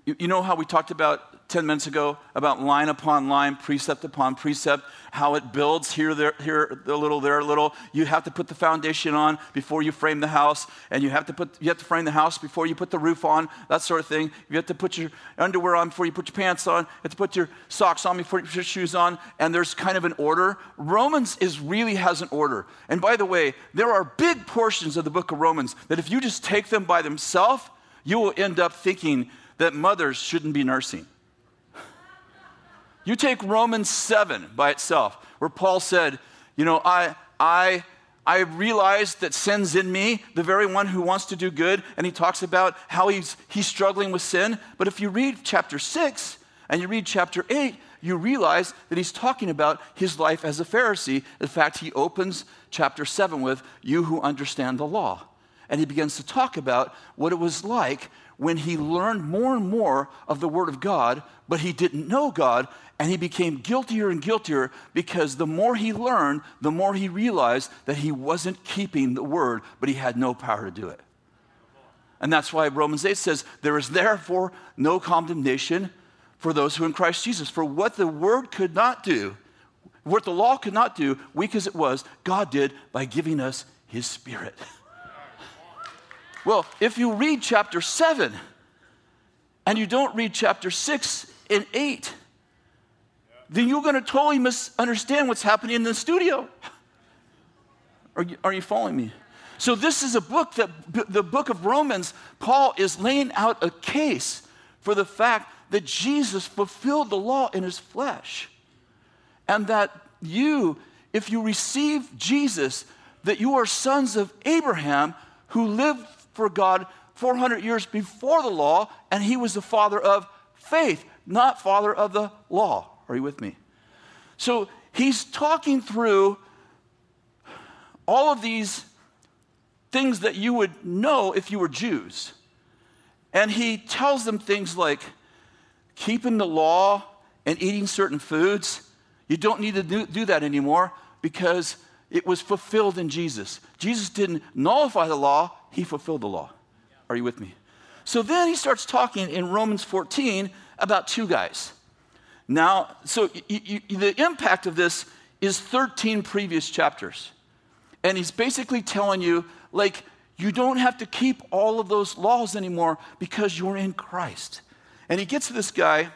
you know how we talked about 10 minutes ago about line upon line, precept upon precept, how it builds here, there, here, a little, there, a little. You have to put the foundation on before you frame the house, and you have to put, you have to frame the house before you put the roof on, that sort of thing. You have to put your underwear on before you put your pants on. You have to put your socks on before you put your shoes on, and there's kind of an order. Romans is really has an order. And by the way, there are big portions of the book of Romans that if you just take them by themselves, you will end up thinking that mothers shouldn't be nursing. You take Romans 7 by itself, where Paul said, You know, I, I, I realize that sin's in me, the very one who wants to do good, and he talks about how he's, he's struggling with sin. But if you read chapter 6 and you read chapter 8, you realize that he's talking about his life as a Pharisee. In fact, he opens chapter 7 with, You who understand the law. And he begins to talk about what it was like when he learned more and more of the Word of God, but he didn't know God, and he became guiltier and guiltier because the more he learned, the more he realized that he wasn't keeping the Word, but he had no power to do it. And that's why Romans 8 says, There is therefore no condemnation for those who are in Christ Jesus. For what the Word could not do, what the law could not do, weak as it was, God did by giving us His Spirit. Well, if you read chapter 7 and you don't read chapter 6 and 8, then you're going to totally misunderstand what's happening in the studio. Are you, are you following me? So, this is a book that, the book of Romans, Paul is laying out a case for the fact that Jesus fulfilled the law in his flesh. And that you, if you receive Jesus, that you are sons of Abraham who lived for God 400 years before the law, and he was the father of faith, not father of the law. Are you with me? So he's talking through all of these things that you would know if you were Jews. And he tells them things like keeping the law and eating certain foods. You don't need to do, do that anymore because it was fulfilled in Jesus. Jesus didn't nullify the law, he fulfilled the law. Are you with me? So then he starts talking in Romans 14 about two guys. Now, so you, you, the impact of this is 13 previous chapters. And he's basically telling you, like, you don't have to keep all of those laws anymore because you're in Christ. And he gets to this guy,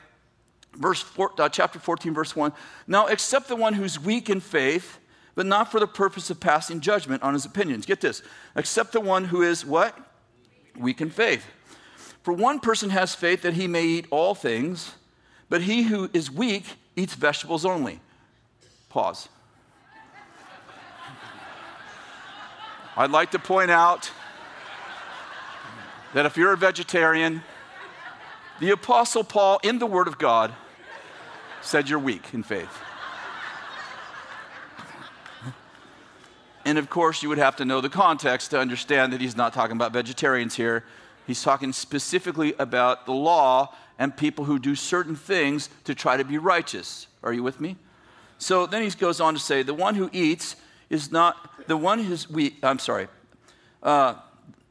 verse four, uh, chapter 14, verse 1. Now, except the one who's weak in faith but not for the purpose of passing judgment on his opinions. Get this, except the one who is what? Weak in faith. For one person has faith that he may eat all things, but he who is weak eats vegetables only. Pause. I'd like to point out that if you're a vegetarian, the Apostle Paul, in the Word of God, said you're weak in faith. And of course, you would have to know the context to understand that he's not talking about vegetarians here. He's talking specifically about the law and people who do certain things to try to be righteous. Are you with me? So then he goes on to say, the one who eats is not, the one who's we, I'm sorry, uh,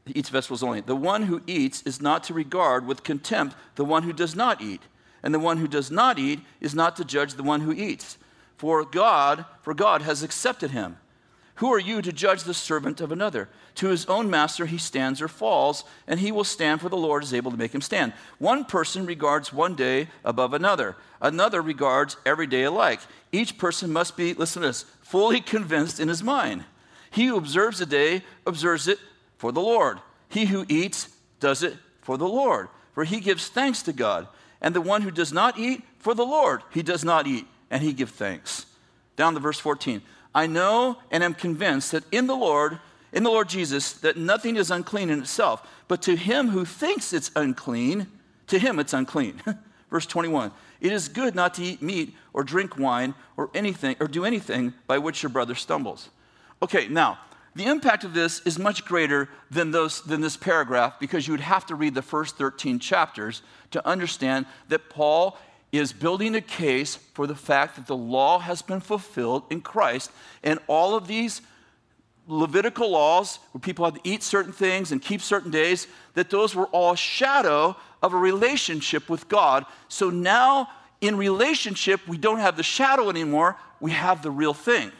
eats vegetables only. The one who eats is not to regard with contempt the one who does not eat. And the one who does not eat is not to judge the one who eats. For God, for God has accepted him. Who are you to judge the servant of another? To his own master he stands or falls, and he will stand, for the Lord is able to make him stand. One person regards one day above another, another regards every day alike. Each person must be, listen to this, fully convinced in his mind. He who observes a day observes it for the Lord. He who eats does it for the Lord, for he gives thanks to God. And the one who does not eat, for the Lord, he does not eat, and he gives thanks. Down to verse 14. I know and am convinced that in the Lord, in the Lord Jesus, that nothing is unclean in itself, but to him who thinks it's unclean, to him it's unclean. Verse 21 It is good not to eat meat or drink wine or anything or do anything by which your brother stumbles. Okay, now, the impact of this is much greater than, those, than this paragraph because you would have to read the first 13 chapters to understand that Paul is building a case for the fact that the law has been fulfilled in Christ. And all of these Levitical laws, where people had to eat certain things and keep certain days, that those were all shadow of a relationship with God. So now, in relationship, we don't have the shadow anymore, we have the real thing.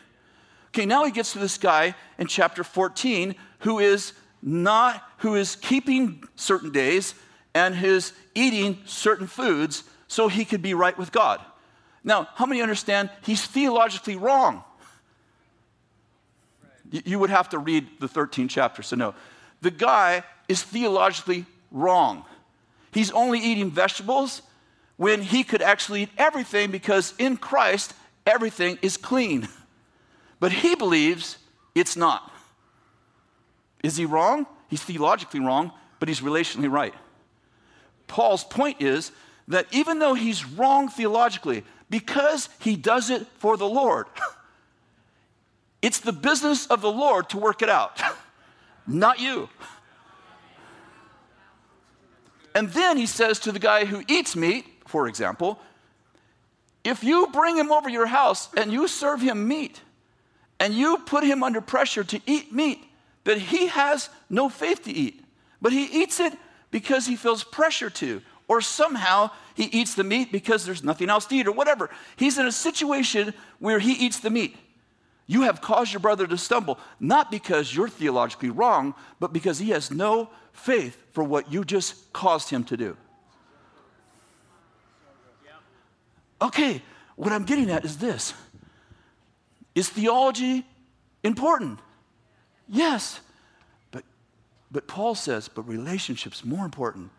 Okay, now he gets to this guy in chapter 14 who is not, who is keeping certain days and is eating certain foods so he could be right with God. Now, how many understand he's theologically wrong? You would have to read the 13th chapter, so no. The guy is theologically wrong. He's only eating vegetables when he could actually eat everything because in Christ, everything is clean. But he believes it's not. Is he wrong? He's theologically wrong, but he's relationally right. Paul's point is that even though he's wrong theologically, because he does it for the Lord, it's the business of the Lord to work it out, not you. And then he says to the guy who eats meat, for example, if you bring him over your house and you serve him meat, and you put him under pressure to eat meat that he has no faith to eat, but he eats it because he feels pressure to, or somehow he eats the meat because there's nothing else to eat, or whatever. He's in a situation where he eats the meat. You have caused your brother to stumble, not because you're theologically wrong, but because he has no faith for what you just caused him to do. Okay, what I'm getting at is this Is theology important? Yes. But, but Paul says, but relationship's more important.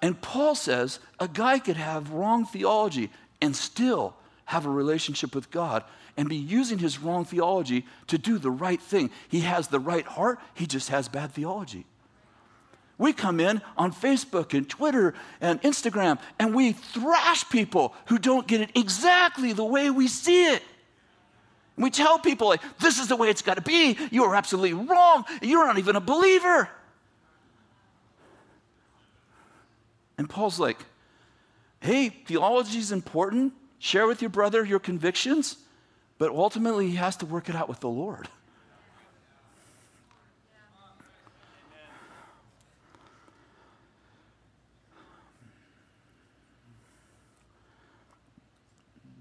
And Paul says a guy could have wrong theology and still have a relationship with God and be using his wrong theology to do the right thing. He has the right heart, he just has bad theology. We come in on Facebook and Twitter and Instagram and we thrash people who don't get it exactly the way we see it. We tell people, like, this is the way it's got to be. You are absolutely wrong. You're not even a believer. And Paul's like, hey, theology is important. Share with your brother your convictions, but ultimately he has to work it out with the Lord.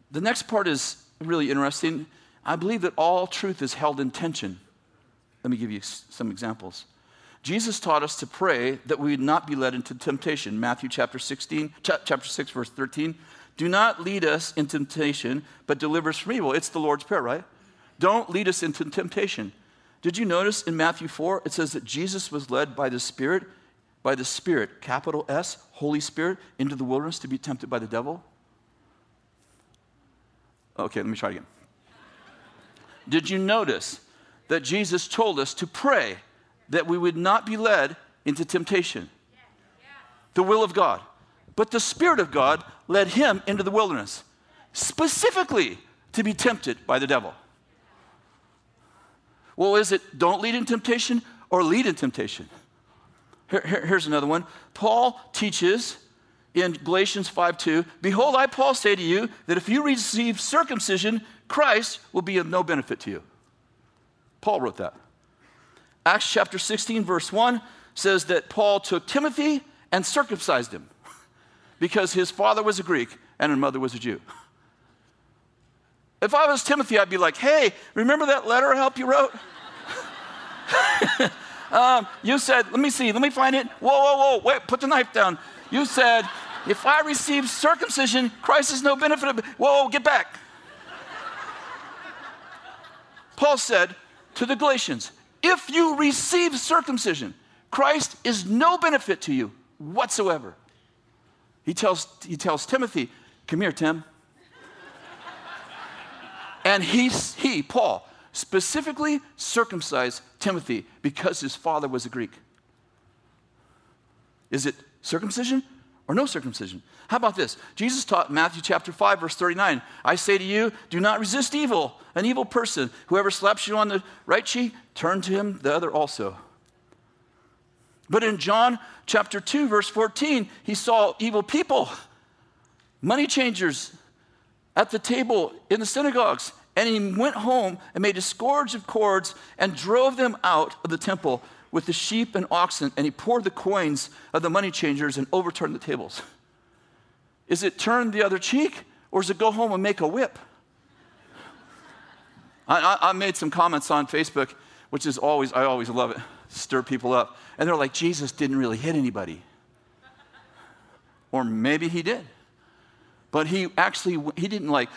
The next part is really interesting. I believe that all truth is held in tension. Let me give you some examples. Jesus taught us to pray that we would not be led into temptation. Matthew chapter 16, chapter 6, verse 13. Do not lead us into temptation, but deliver us from evil. It's the Lord's Prayer, right? Don't lead us into temptation. Did you notice in Matthew 4, it says that Jesus was led by the Spirit, by the Spirit, capital S, Holy Spirit, into the wilderness to be tempted by the devil? Okay, let me try again. Did you notice that Jesus told us to pray that we would not be led into temptation? The will of God. But the Spirit of God led him into the wilderness, specifically to be tempted by the devil. Well, is it don't lead in temptation or lead in temptation? Here, here, here's another one. Paul teaches in Galatians 5 2, Behold, I, Paul, say to you that if you receive circumcision, Christ will be of no benefit to you. Paul wrote that. Acts chapter 16, verse 1 says that Paul took Timothy and circumcised him because his father was a Greek and his mother was a Jew. If I was Timothy, I'd be like, hey, remember that letter I helped you wrote? um, you said, let me see, let me find it. Whoa, whoa, whoa, wait, put the knife down. You said, if I receive circumcision, Christ is no benefit. Of, whoa, get back. Paul said to the Galatians, if you receive circumcision, Christ is no benefit to you whatsoever. He tells, he tells Timothy, Come here, Tim. and he, he, Paul, specifically circumcised Timothy because his father was a Greek. Is it circumcision or no circumcision. How about this? Jesus taught Matthew chapter 5 verse 39, I say to you, do not resist evil, an evil person. Whoever slaps you on the right cheek, turn to him the other also. But in John chapter 2 verse 14, he saw evil people, money changers at the table in the synagogues, and he went home and made a scourge of cords and drove them out of the temple with the sheep and oxen, and he poured the coins of the money changers and overturned the tables. Is it turn the other cheek, or is it go home and make a whip? I, I made some comments on Facebook, which is always, I always love it, stir people up. And they're like, Jesus didn't really hit anybody. Or maybe he did. But he actually, he didn't like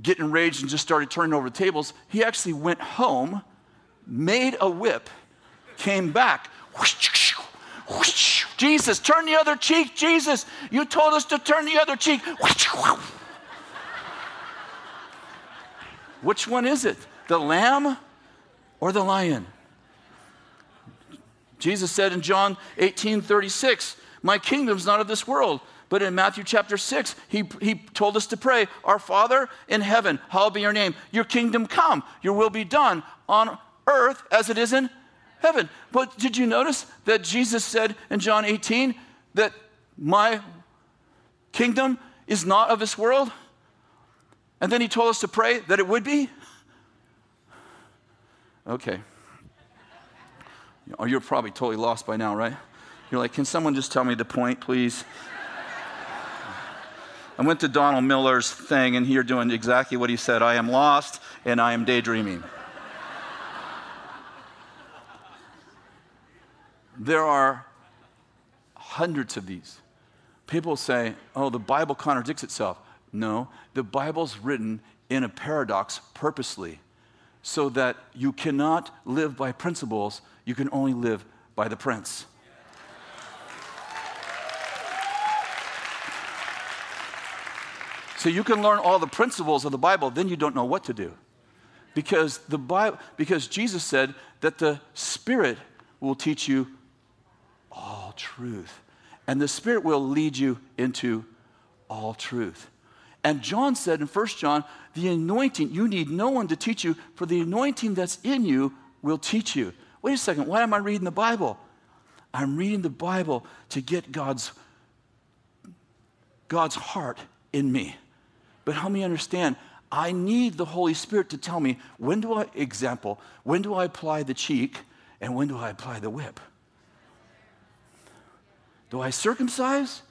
get enraged and just started turning over the tables. He actually went home, made a whip, came back. Jesus, turn the other cheek. Jesus, you told us to turn the other cheek. Which one is it? The lamb or the lion? Jesus said in John 18 36, My kingdom's not of this world. But in Matthew chapter 6, he, he told us to pray, Our Father in heaven, hallowed be your name. Your kingdom come, your will be done on earth as it is in heaven. But did you notice that Jesus said in John 18 that my kingdom is not of this world? And then he told us to pray that it would be? Okay. Oh, you're probably totally lost by now, right? You're like, can someone just tell me the point, please? I went to Donald Miller's thing, and you're doing exactly what he said I am lost and I am daydreaming. there are hundreds of these. People say, oh, the Bible contradicts itself. No, the Bible's written in a paradox purposely so that you cannot live by principles, you can only live by the prince. So you can learn all the principles of the Bible, then you don't know what to do. Because the Bible because Jesus said that the Spirit will teach you all truth. And the Spirit will lead you into all truth. And John said in 1 John, the anointing, you need no one to teach you, for the anointing that's in you will teach you. Wait a second, why am I reading the Bible? I'm reading the Bible to get God's, God's heart in me. But help me understand, I need the Holy Spirit to tell me when do I, example, when do I apply the cheek and when do I apply the whip? Do I circumcise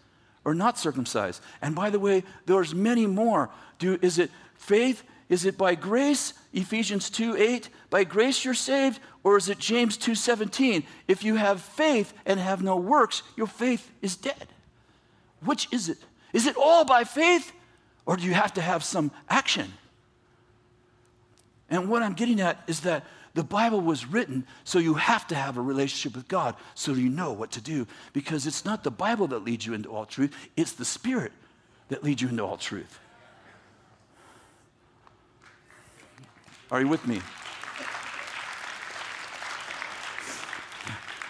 or not circumcise? And by the way, there's many more. Do, is it faith? Is it by grace? Ephesians 2 8, by grace you're saved, or is it James 2 17? If you have faith and have no works, your faith is dead. Which is it? Is it all by faith? Or do you have to have some action? And what I'm getting at is that the Bible was written so you have to have a relationship with God so you know what to do. Because it's not the Bible that leads you into all truth, it's the Spirit that leads you into all truth. Are you with me?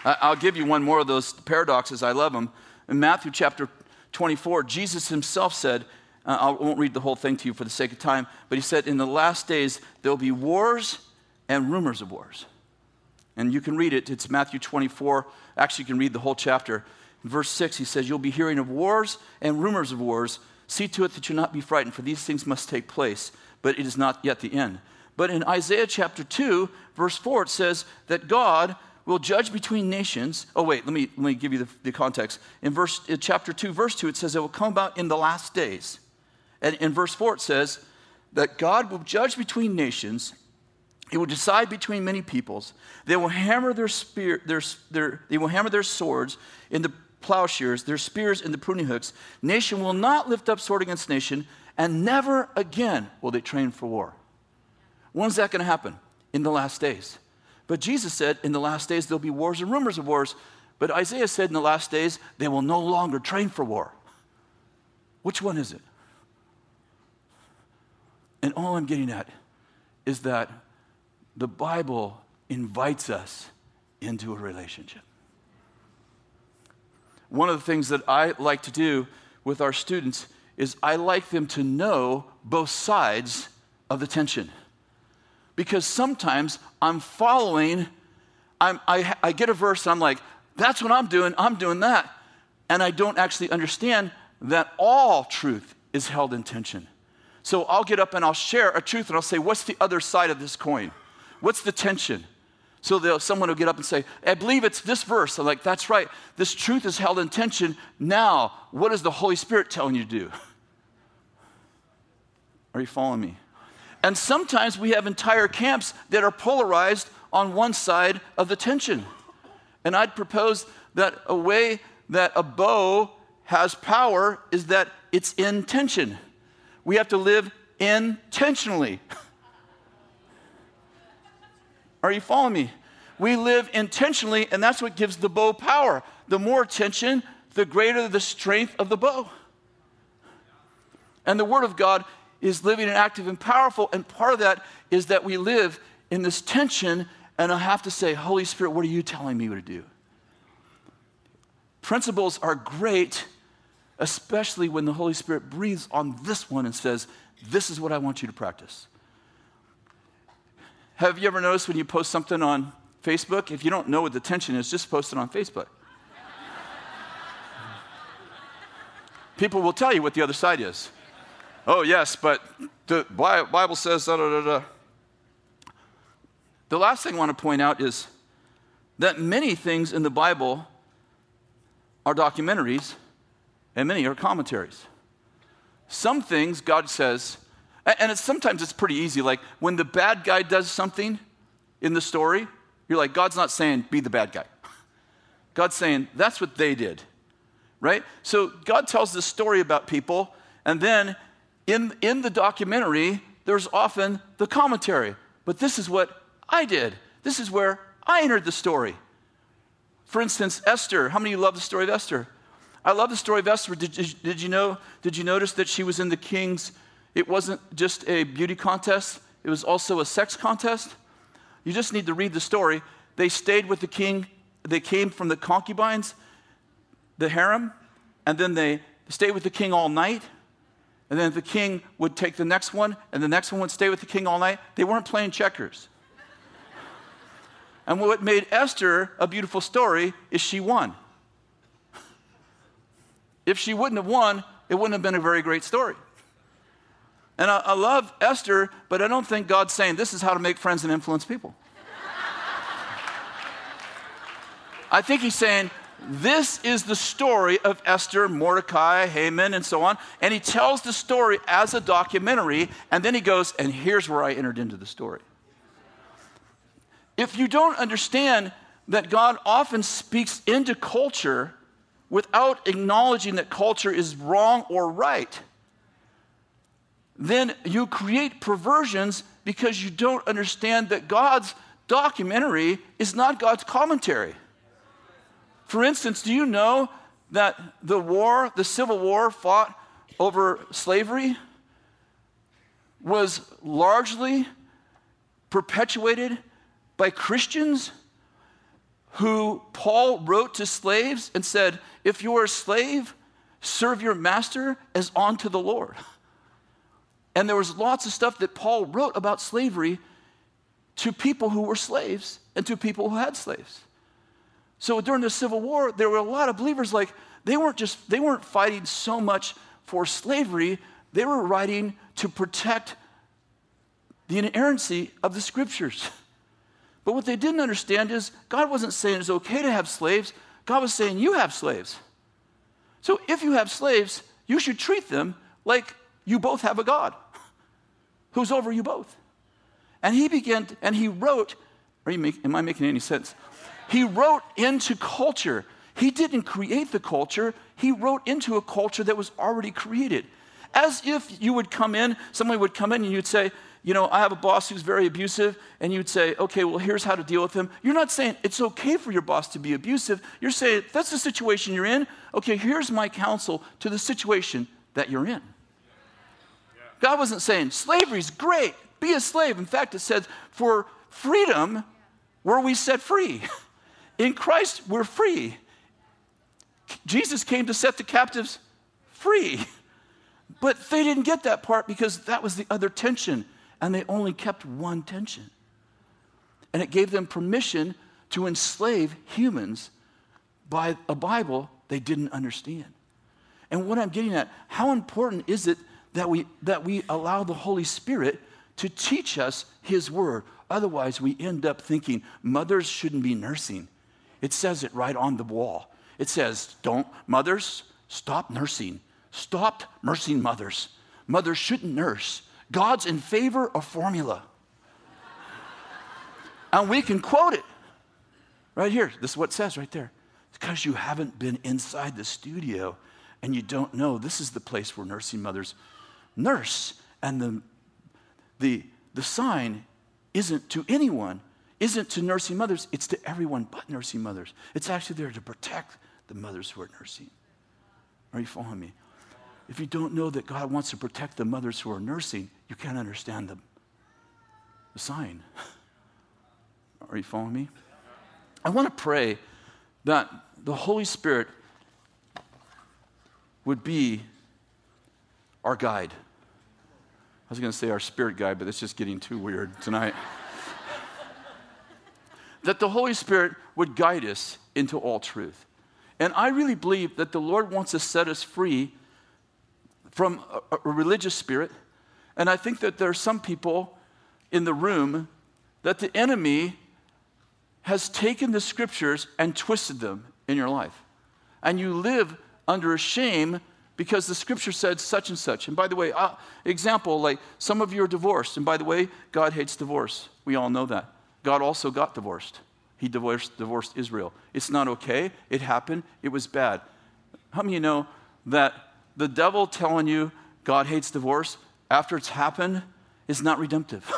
I'll give you one more of those paradoxes. I love them. In Matthew chapter 24, Jesus himself said, uh, I won't read the whole thing to you for the sake of time, but he said, In the last days, there will be wars and rumors of wars. And you can read it, it's Matthew 24. Actually, you can read the whole chapter. In verse 6, he says, You'll be hearing of wars and rumors of wars. See to it that you not be frightened, for these things must take place, but it is not yet the end. But in Isaiah chapter 2, verse 4, it says that God will judge between nations. Oh, wait, let me, let me give you the, the context. In verse, in chapter 2, verse 2, it says it will come about in the last days. And in verse 4, it says that God will judge between nations. He will decide between many peoples. They will hammer their spear, their, their, they will hammer their swords in the plowshares, their spears in the pruning hooks. Nation will not lift up sword against nation, and never again will they train for war. When's that going to happen? In the last days. But Jesus said, in the last days there'll be wars and rumors of wars. But Isaiah said, in the last days they will no longer train for war. Which one is it? And all I'm getting at is that the Bible invites us into a relationship. one of the things that I like to do with our students is I like them to know both sides of the tension. Because sometimes I'm following, I'm, I, I get a verse I'm like, that's what I'm doing, I'm doing that. And I don't actually understand that all truth is held in tension. So I'll get up and I'll share a truth and I'll say, What's the other side of this coin? What's the tension? So someone will get up and say, I believe it's this verse. I'm like, That's right. This truth is held in tension. Now, what is the Holy Spirit telling you to do? Are you following me? And sometimes we have entire camps that are polarized on one side of the tension. And I'd propose that a way that a bow has power is that it's in tension. We have to live intentionally. Are you following me? We live intentionally, and that's what gives the bow power. The more tension, the greater the strength of the bow. And the Word of God is living and active and powerful, and part of that is that we live in this tension, and I have to say, Holy Spirit, what are you telling me to do? Principles are great especially when the Holy Spirit breathes on this one and says, This is what I want you to practice. Have you ever noticed when you post something on Facebook, if you don't know what the tension is, just post it on Facebook. People will tell you what the other side is. Oh, yes, but the Bible says da da da da. The last thing I want to point out is that many things in the Bible are documentaries and many are commentaries. Some things God says, and it's, sometimes it's pretty easy. Like when the bad guy does something in the story, you're like, God's not saying, be the bad guy. God's saying, that's what they did, right? So God tells this story about people, and then in, in the documentary, there's often the commentary. But this is what I did. This is where I entered the story. For instance, Esther. How many of you love the story of Esther? I love the story of Esther. Did, did, you know, did you notice that she was in the king's? It wasn't just a beauty contest, it was also a sex contest. You just need to read the story. They stayed with the king, they came from the concubines, the harem, and then they stayed with the king all night. And then the king would take the next one, and the next one would stay with the king all night. They weren't playing checkers. and what made Esther a beautiful story is she won. If she wouldn't have won, it wouldn't have been a very great story. And I, I love Esther, but I don't think God's saying this is how to make friends and influence people. I think he's saying, this is the story of Esther, Mordecai, Haman, and so on. And he tells the story as a documentary, and then he goes, and here's where I entered into the story. If you don't understand that God often speaks into culture without acknowledging that culture is wrong or right, then you create perversions because you don't understand that God's documentary is not God's commentary. For instance, do you know that the war, the Civil War fought over slavery, was largely perpetuated by Christians who Paul wrote to slaves and said, If you're a slave, serve your master as unto the Lord. And there was lots of stuff that Paul wrote about slavery to people who were slaves and to people who had slaves. So during the Civil War, there were a lot of believers like they weren't just they weren't fighting so much for slavery, they were writing to protect the inerrancy of the scriptures. But what they didn't understand is God wasn't saying it's okay to have slaves. God was saying you have slaves. So if you have slaves, you should treat them like you both have a God who's over you both. And he began, and he wrote, are you make, am I making any sense? He wrote into culture. He didn't create the culture, he wrote into a culture that was already created. As if you would come in, somebody would come in and you'd say, you know, I have a boss who's very abusive, and you'd say, okay, well, here's how to deal with him. You're not saying it's okay for your boss to be abusive. You're saying, that's the situation you're in. Okay, here's my counsel to the situation that you're in. God wasn't saying, slavery's great, be a slave. In fact, it says, for freedom were we set free. In Christ, we're free. Jesus came to set the captives free. But they didn't get that part because that was the other tension, and they only kept one tension. And it gave them permission to enslave humans by a Bible they didn't understand. And what I'm getting at, how important is it that we, that we allow the Holy Spirit to teach us His Word? Otherwise, we end up thinking mothers shouldn't be nursing. It says it right on the wall. It says, Don't, mothers, stop nursing. Stop nursing mothers. Mothers shouldn't nurse. God's in favor of formula. and we can quote it right here. This is what it says right there. It's because you haven't been inside the studio and you don't know this is the place where nursing mothers nurse. And the, the, the sign isn't to anyone, isn't to nursing mothers, it's to everyone but nursing mothers. It's actually there to protect the mothers who are nursing. Are you following me? If you don't know that God wants to protect the mothers who are nursing, you can't understand the, the sign. Are you following me? I want to pray that the Holy Spirit would be our guide. I was going to say our spirit guide, but it's just getting too weird tonight. that the Holy Spirit would guide us into all truth. And I really believe that the Lord wants to set us free from a, a religious spirit. And I think that there are some people in the room that the enemy has taken the scriptures and twisted them in your life. And you live under a shame because the scripture said such and such. And by the way, uh, example, like some of you are divorced. And by the way, God hates divorce. We all know that. God also got divorced. He divorced, divorced Israel. It's not okay. It happened. It was bad. How many you know that the devil telling you God hates divorce after it's happened is not redemptive?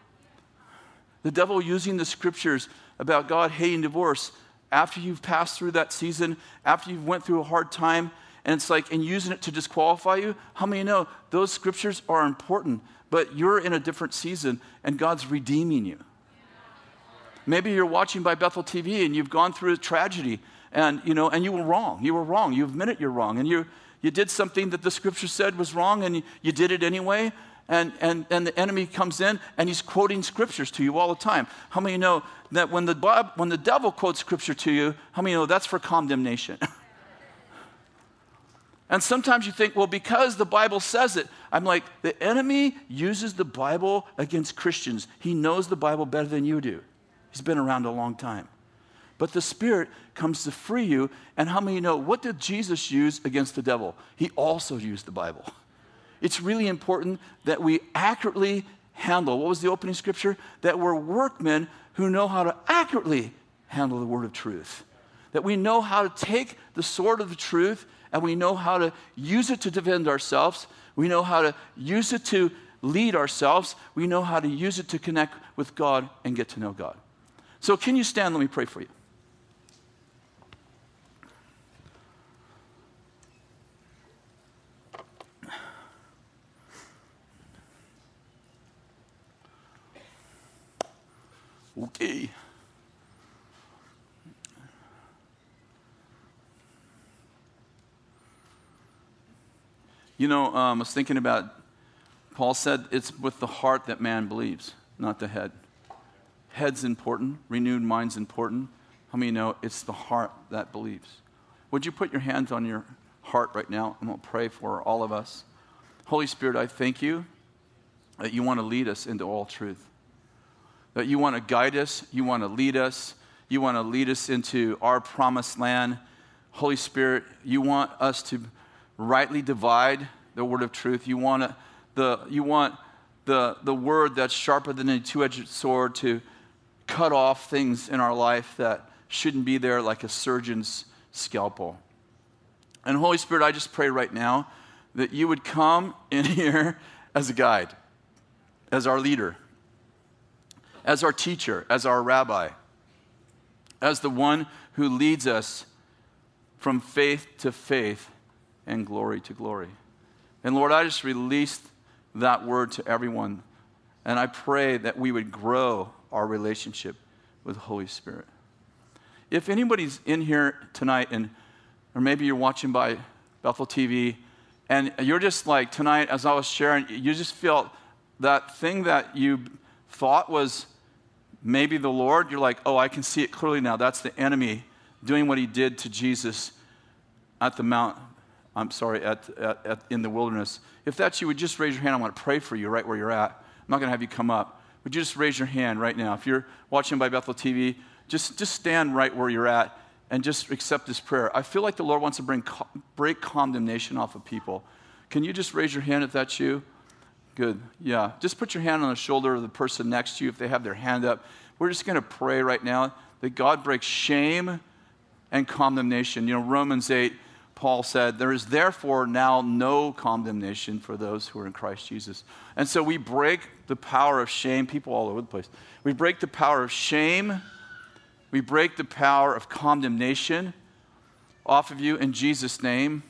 the devil using the scriptures about God hating divorce after you've passed through that season, after you've went through a hard time, and it's like, and using it to disqualify you, how many know those scriptures are important, but you're in a different season and God's redeeming you? Maybe you're watching by Bethel TV and you've gone through a tragedy and, you know, and you were wrong. You were wrong. You admit it you're wrong. And you, you did something that the scripture said was wrong and you, you did it anyway and, and, and the enemy comes in and he's quoting scriptures to you all the time. How many know that when the, when the devil quotes scripture to you, how many know that's for condemnation? and sometimes you think, well, because the Bible says it, I'm like, the enemy uses the Bible against Christians. He knows the Bible better than you do. He's been around a long time. But the Spirit comes to free you. And how many know what did Jesus use against the devil? He also used the Bible. it's really important that we accurately handle. What was the opening scripture? That we're workmen who know how to accurately handle the word of truth. That we know how to take the sword of the truth and we know how to use it to defend ourselves. We know how to use it to lead ourselves. We know how to use it to connect with God and get to know God. So, can you stand? Let me pray for you. Okay. You know, um, I was thinking about, Paul said it's with the heart that man believes, not the head. Head's important, renewed mind's important. How many know it's the heart that believes? Would you put your hands on your heart right now and we'll pray for all of us? Holy Spirit, I thank you that you want to lead us into all truth that you want to guide us, you want to lead us, you want to lead us into our promised land. Holy Spirit, you want us to rightly divide the word of truth. You want, to, the, you want the, the word that's sharper than a two edged sword to cut off things in our life that shouldn't be there, like a surgeon's scalpel. And Holy Spirit, I just pray right now that you would come in here as a guide, as our leader as our teacher, as our rabbi, as the one who leads us from faith to faith and glory to glory. And Lord, I just released that word to everyone. And I pray that we would grow our relationship with the Holy Spirit. If anybody's in here tonight and or maybe you're watching by Bethel TV, and you're just like tonight, as I was sharing, you just felt that thing that you thought was maybe the Lord. You're like, oh, I can see it clearly now. That's the enemy doing what he did to Jesus at the Mount. I'm sorry, at, at, at in the wilderness. If that's you, would just raise your hand. I want to pray for you right where you're at. I'm not going to have you come up. Would you just raise your hand right now? If you're watching by Bethel TV, just, just stand right where you're at and just accept this prayer. I feel like the Lord wants to bring, break condemnation off of people. Can you just raise your hand if that's you? Good. Yeah. Just put your hand on the shoulder of the person next to you if they have their hand up. We're just going to pray right now that God breaks shame and condemnation. You know, Romans 8, Paul said, There is therefore now no condemnation for those who are in Christ Jesus. And so we break the power of shame, people all over the place. We break the power of shame we break the power of condemnation off of you in Jesus' name.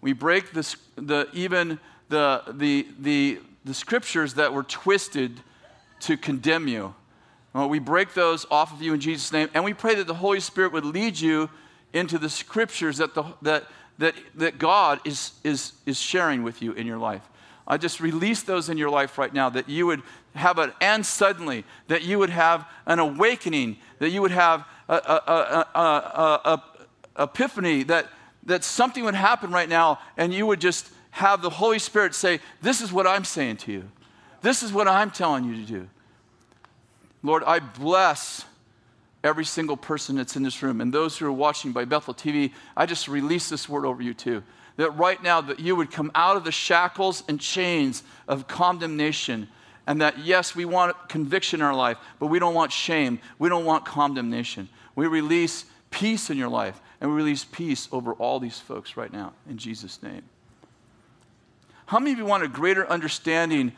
We break this, the, even the, the, the, the scriptures that were twisted to condemn you. Well, we break those off of you in Jesus' name, and we pray that the Holy Spirit would lead you into the scriptures that, the, that, that, that God is, is, is sharing with you in your life. I just release those in your life right now that you would have an and suddenly, that you would have an awakening, that you would have a, a, a, epiphany, that, that something would happen right now and you would just have the Holy Spirit say, This is what I'm saying to you. This is what I'm telling you to do. Lord, I bless every single person that's in this room and those who are watching by Bethel TV. I just release this word over you too. That right now that you would come out of the shackles and chains of condemnation and that, yes, we want conviction in our life, but we don't want shame. We don't want condemnation. We release peace in your life, and we release peace over all these folks right now, in Jesus' name. How many of you want a greater understanding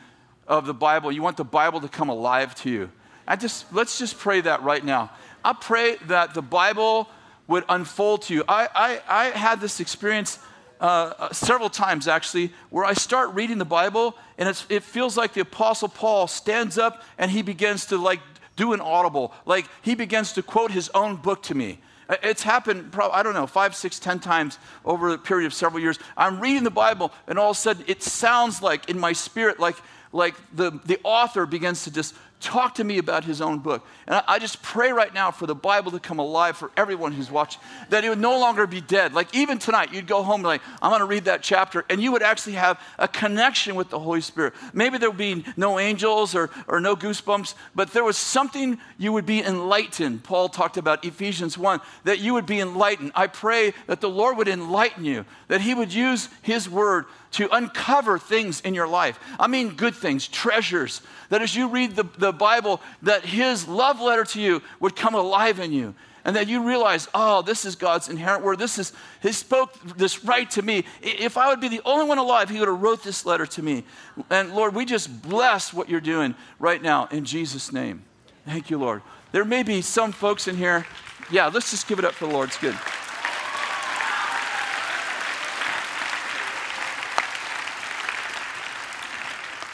of the Bible? You want the Bible to come alive to you? I just, let's just pray that right now. I pray that the Bible would unfold to you. I, I, I had this experience uh, uh, several times actually where I start reading the Bible and it feels like the Apostle Paul stands up and he begins to like do an audible. Like he begins to quote his own book to me. It's happened, probably, I don't know, five, six, ten times over a period of several years. I'm reading the Bible, and all of a sudden it sounds like in my spirit, like, like the, the author begins to just talk to me about his own book. And I, I, just pray right now for the Bible to come alive for everyone who's watching, that it would no longer be dead. Like even tonight, you'd go home and like, I'm going to read that chapter, and you would actually have a connection with the Holy Spirit. Maybe there would be no angels or, or no goosebumps, but there was something you would be enlightened. Paul talked about Ephesians 1, that you would be enlightened. I pray that the Lord would enlighten you, that he would use his word to uncover things in your life. I mean, good things, treasures. That as you read the, the Bible, that His love letter to you would come alive in you. And that you realize, oh, this is God's inerrant word. This is, He spoke this right to me. If I would be the only one alive, He would have wrote this letter to me. And Lord, we just bless what you're doing right now in Jesus' name. Thank you, Lord. There may be some folks in here. Yeah, let's just give it up for the Lord. It's good.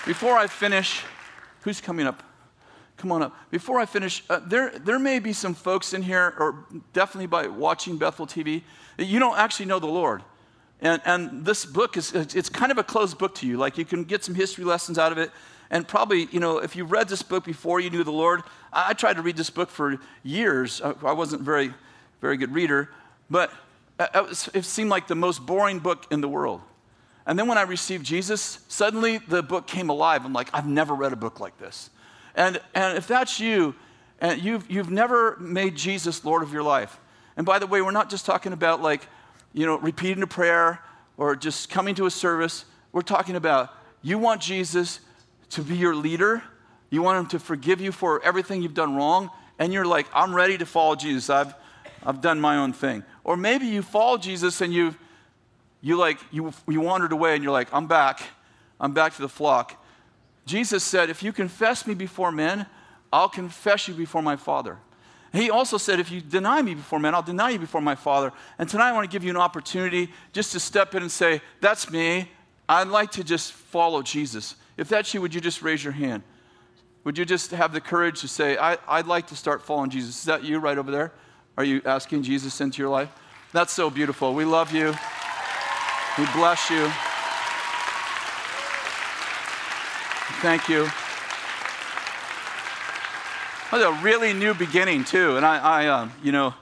Before I finish, who's coming up? Come on up. Before I finish, uh, there, there may be some folks in here, or definitely by watching Bethel TV, that you don't actually know the Lord. And, and this book is it's kind of a closed book to you. Like you can get some history lessons out of it. And probably, you know, if you read this book before you knew the Lord, I, I tried to read this book for years. I, I wasn't very, very good reader, but it seemed like the most boring book in the world. And then when I received Jesus, suddenly the book came alive. I'm like, I've never read a book like this. And, and if that's you, and you've, you've never made Jesus Lord of your life, and by the way, we're not just talking about like, you know, repeating a prayer or just coming to a service. We're talking about you want Jesus to be your leader, you want him to forgive you for everything you've done wrong, and you're like, I'm ready to follow Jesus. I've, I've done my own thing. Or maybe you follow Jesus and you've you like you, you wandered away and you're like i'm back. I'm back to the flock. Jesus said if you confess me before men i'll confess you before my father. He also said if you deny me before men i'll deny you before my father. And tonight i want to give you an opportunity just to step in and say that's me. I'd like to just follow jesus. If that's you would you just raise your hand? Would you just have the courage to say I, i'd like to start following jesus. Is that you right over there? Are you asking jesus into your life? That's so beautiful. We love you. We bless you. Thank you. That's a really new beginning, too. And I, I uh, you know,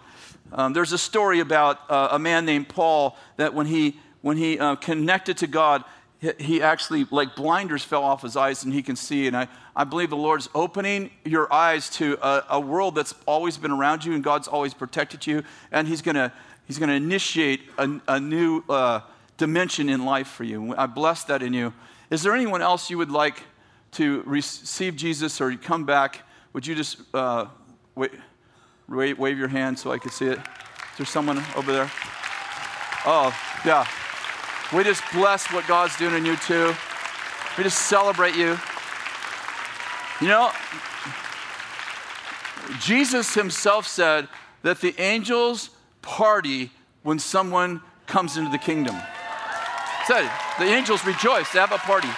um, there's a story about uh, a man named Paul that when he, when he uh, connected to God, he, he actually, like blinders fell off his eyes and he can see. And I, I believe the Lord's opening your eyes to a, a world that's always been around you and God's always protected you. And he's going to he's gonna initiate a, a new uh, dimension in life for you. I bless that in you. Is there anyone else you would like to receive Jesus or come back? Would you just uh, wait, wave, wave your hand so I could see it? Is there someone over there? Oh, yeah. We just bless what God's doing in you too. We just celebrate you. You know, Jesus himself said that the angels party when someone comes into the kingdom. Said the angels rejoice, they have a party.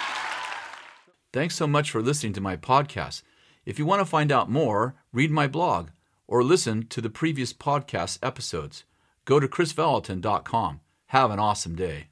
Thanks so much for listening to my podcast. If you want to find out more, read my blog or listen to the previous podcast episodes. Go to krisvallotton.com. Have an awesome day.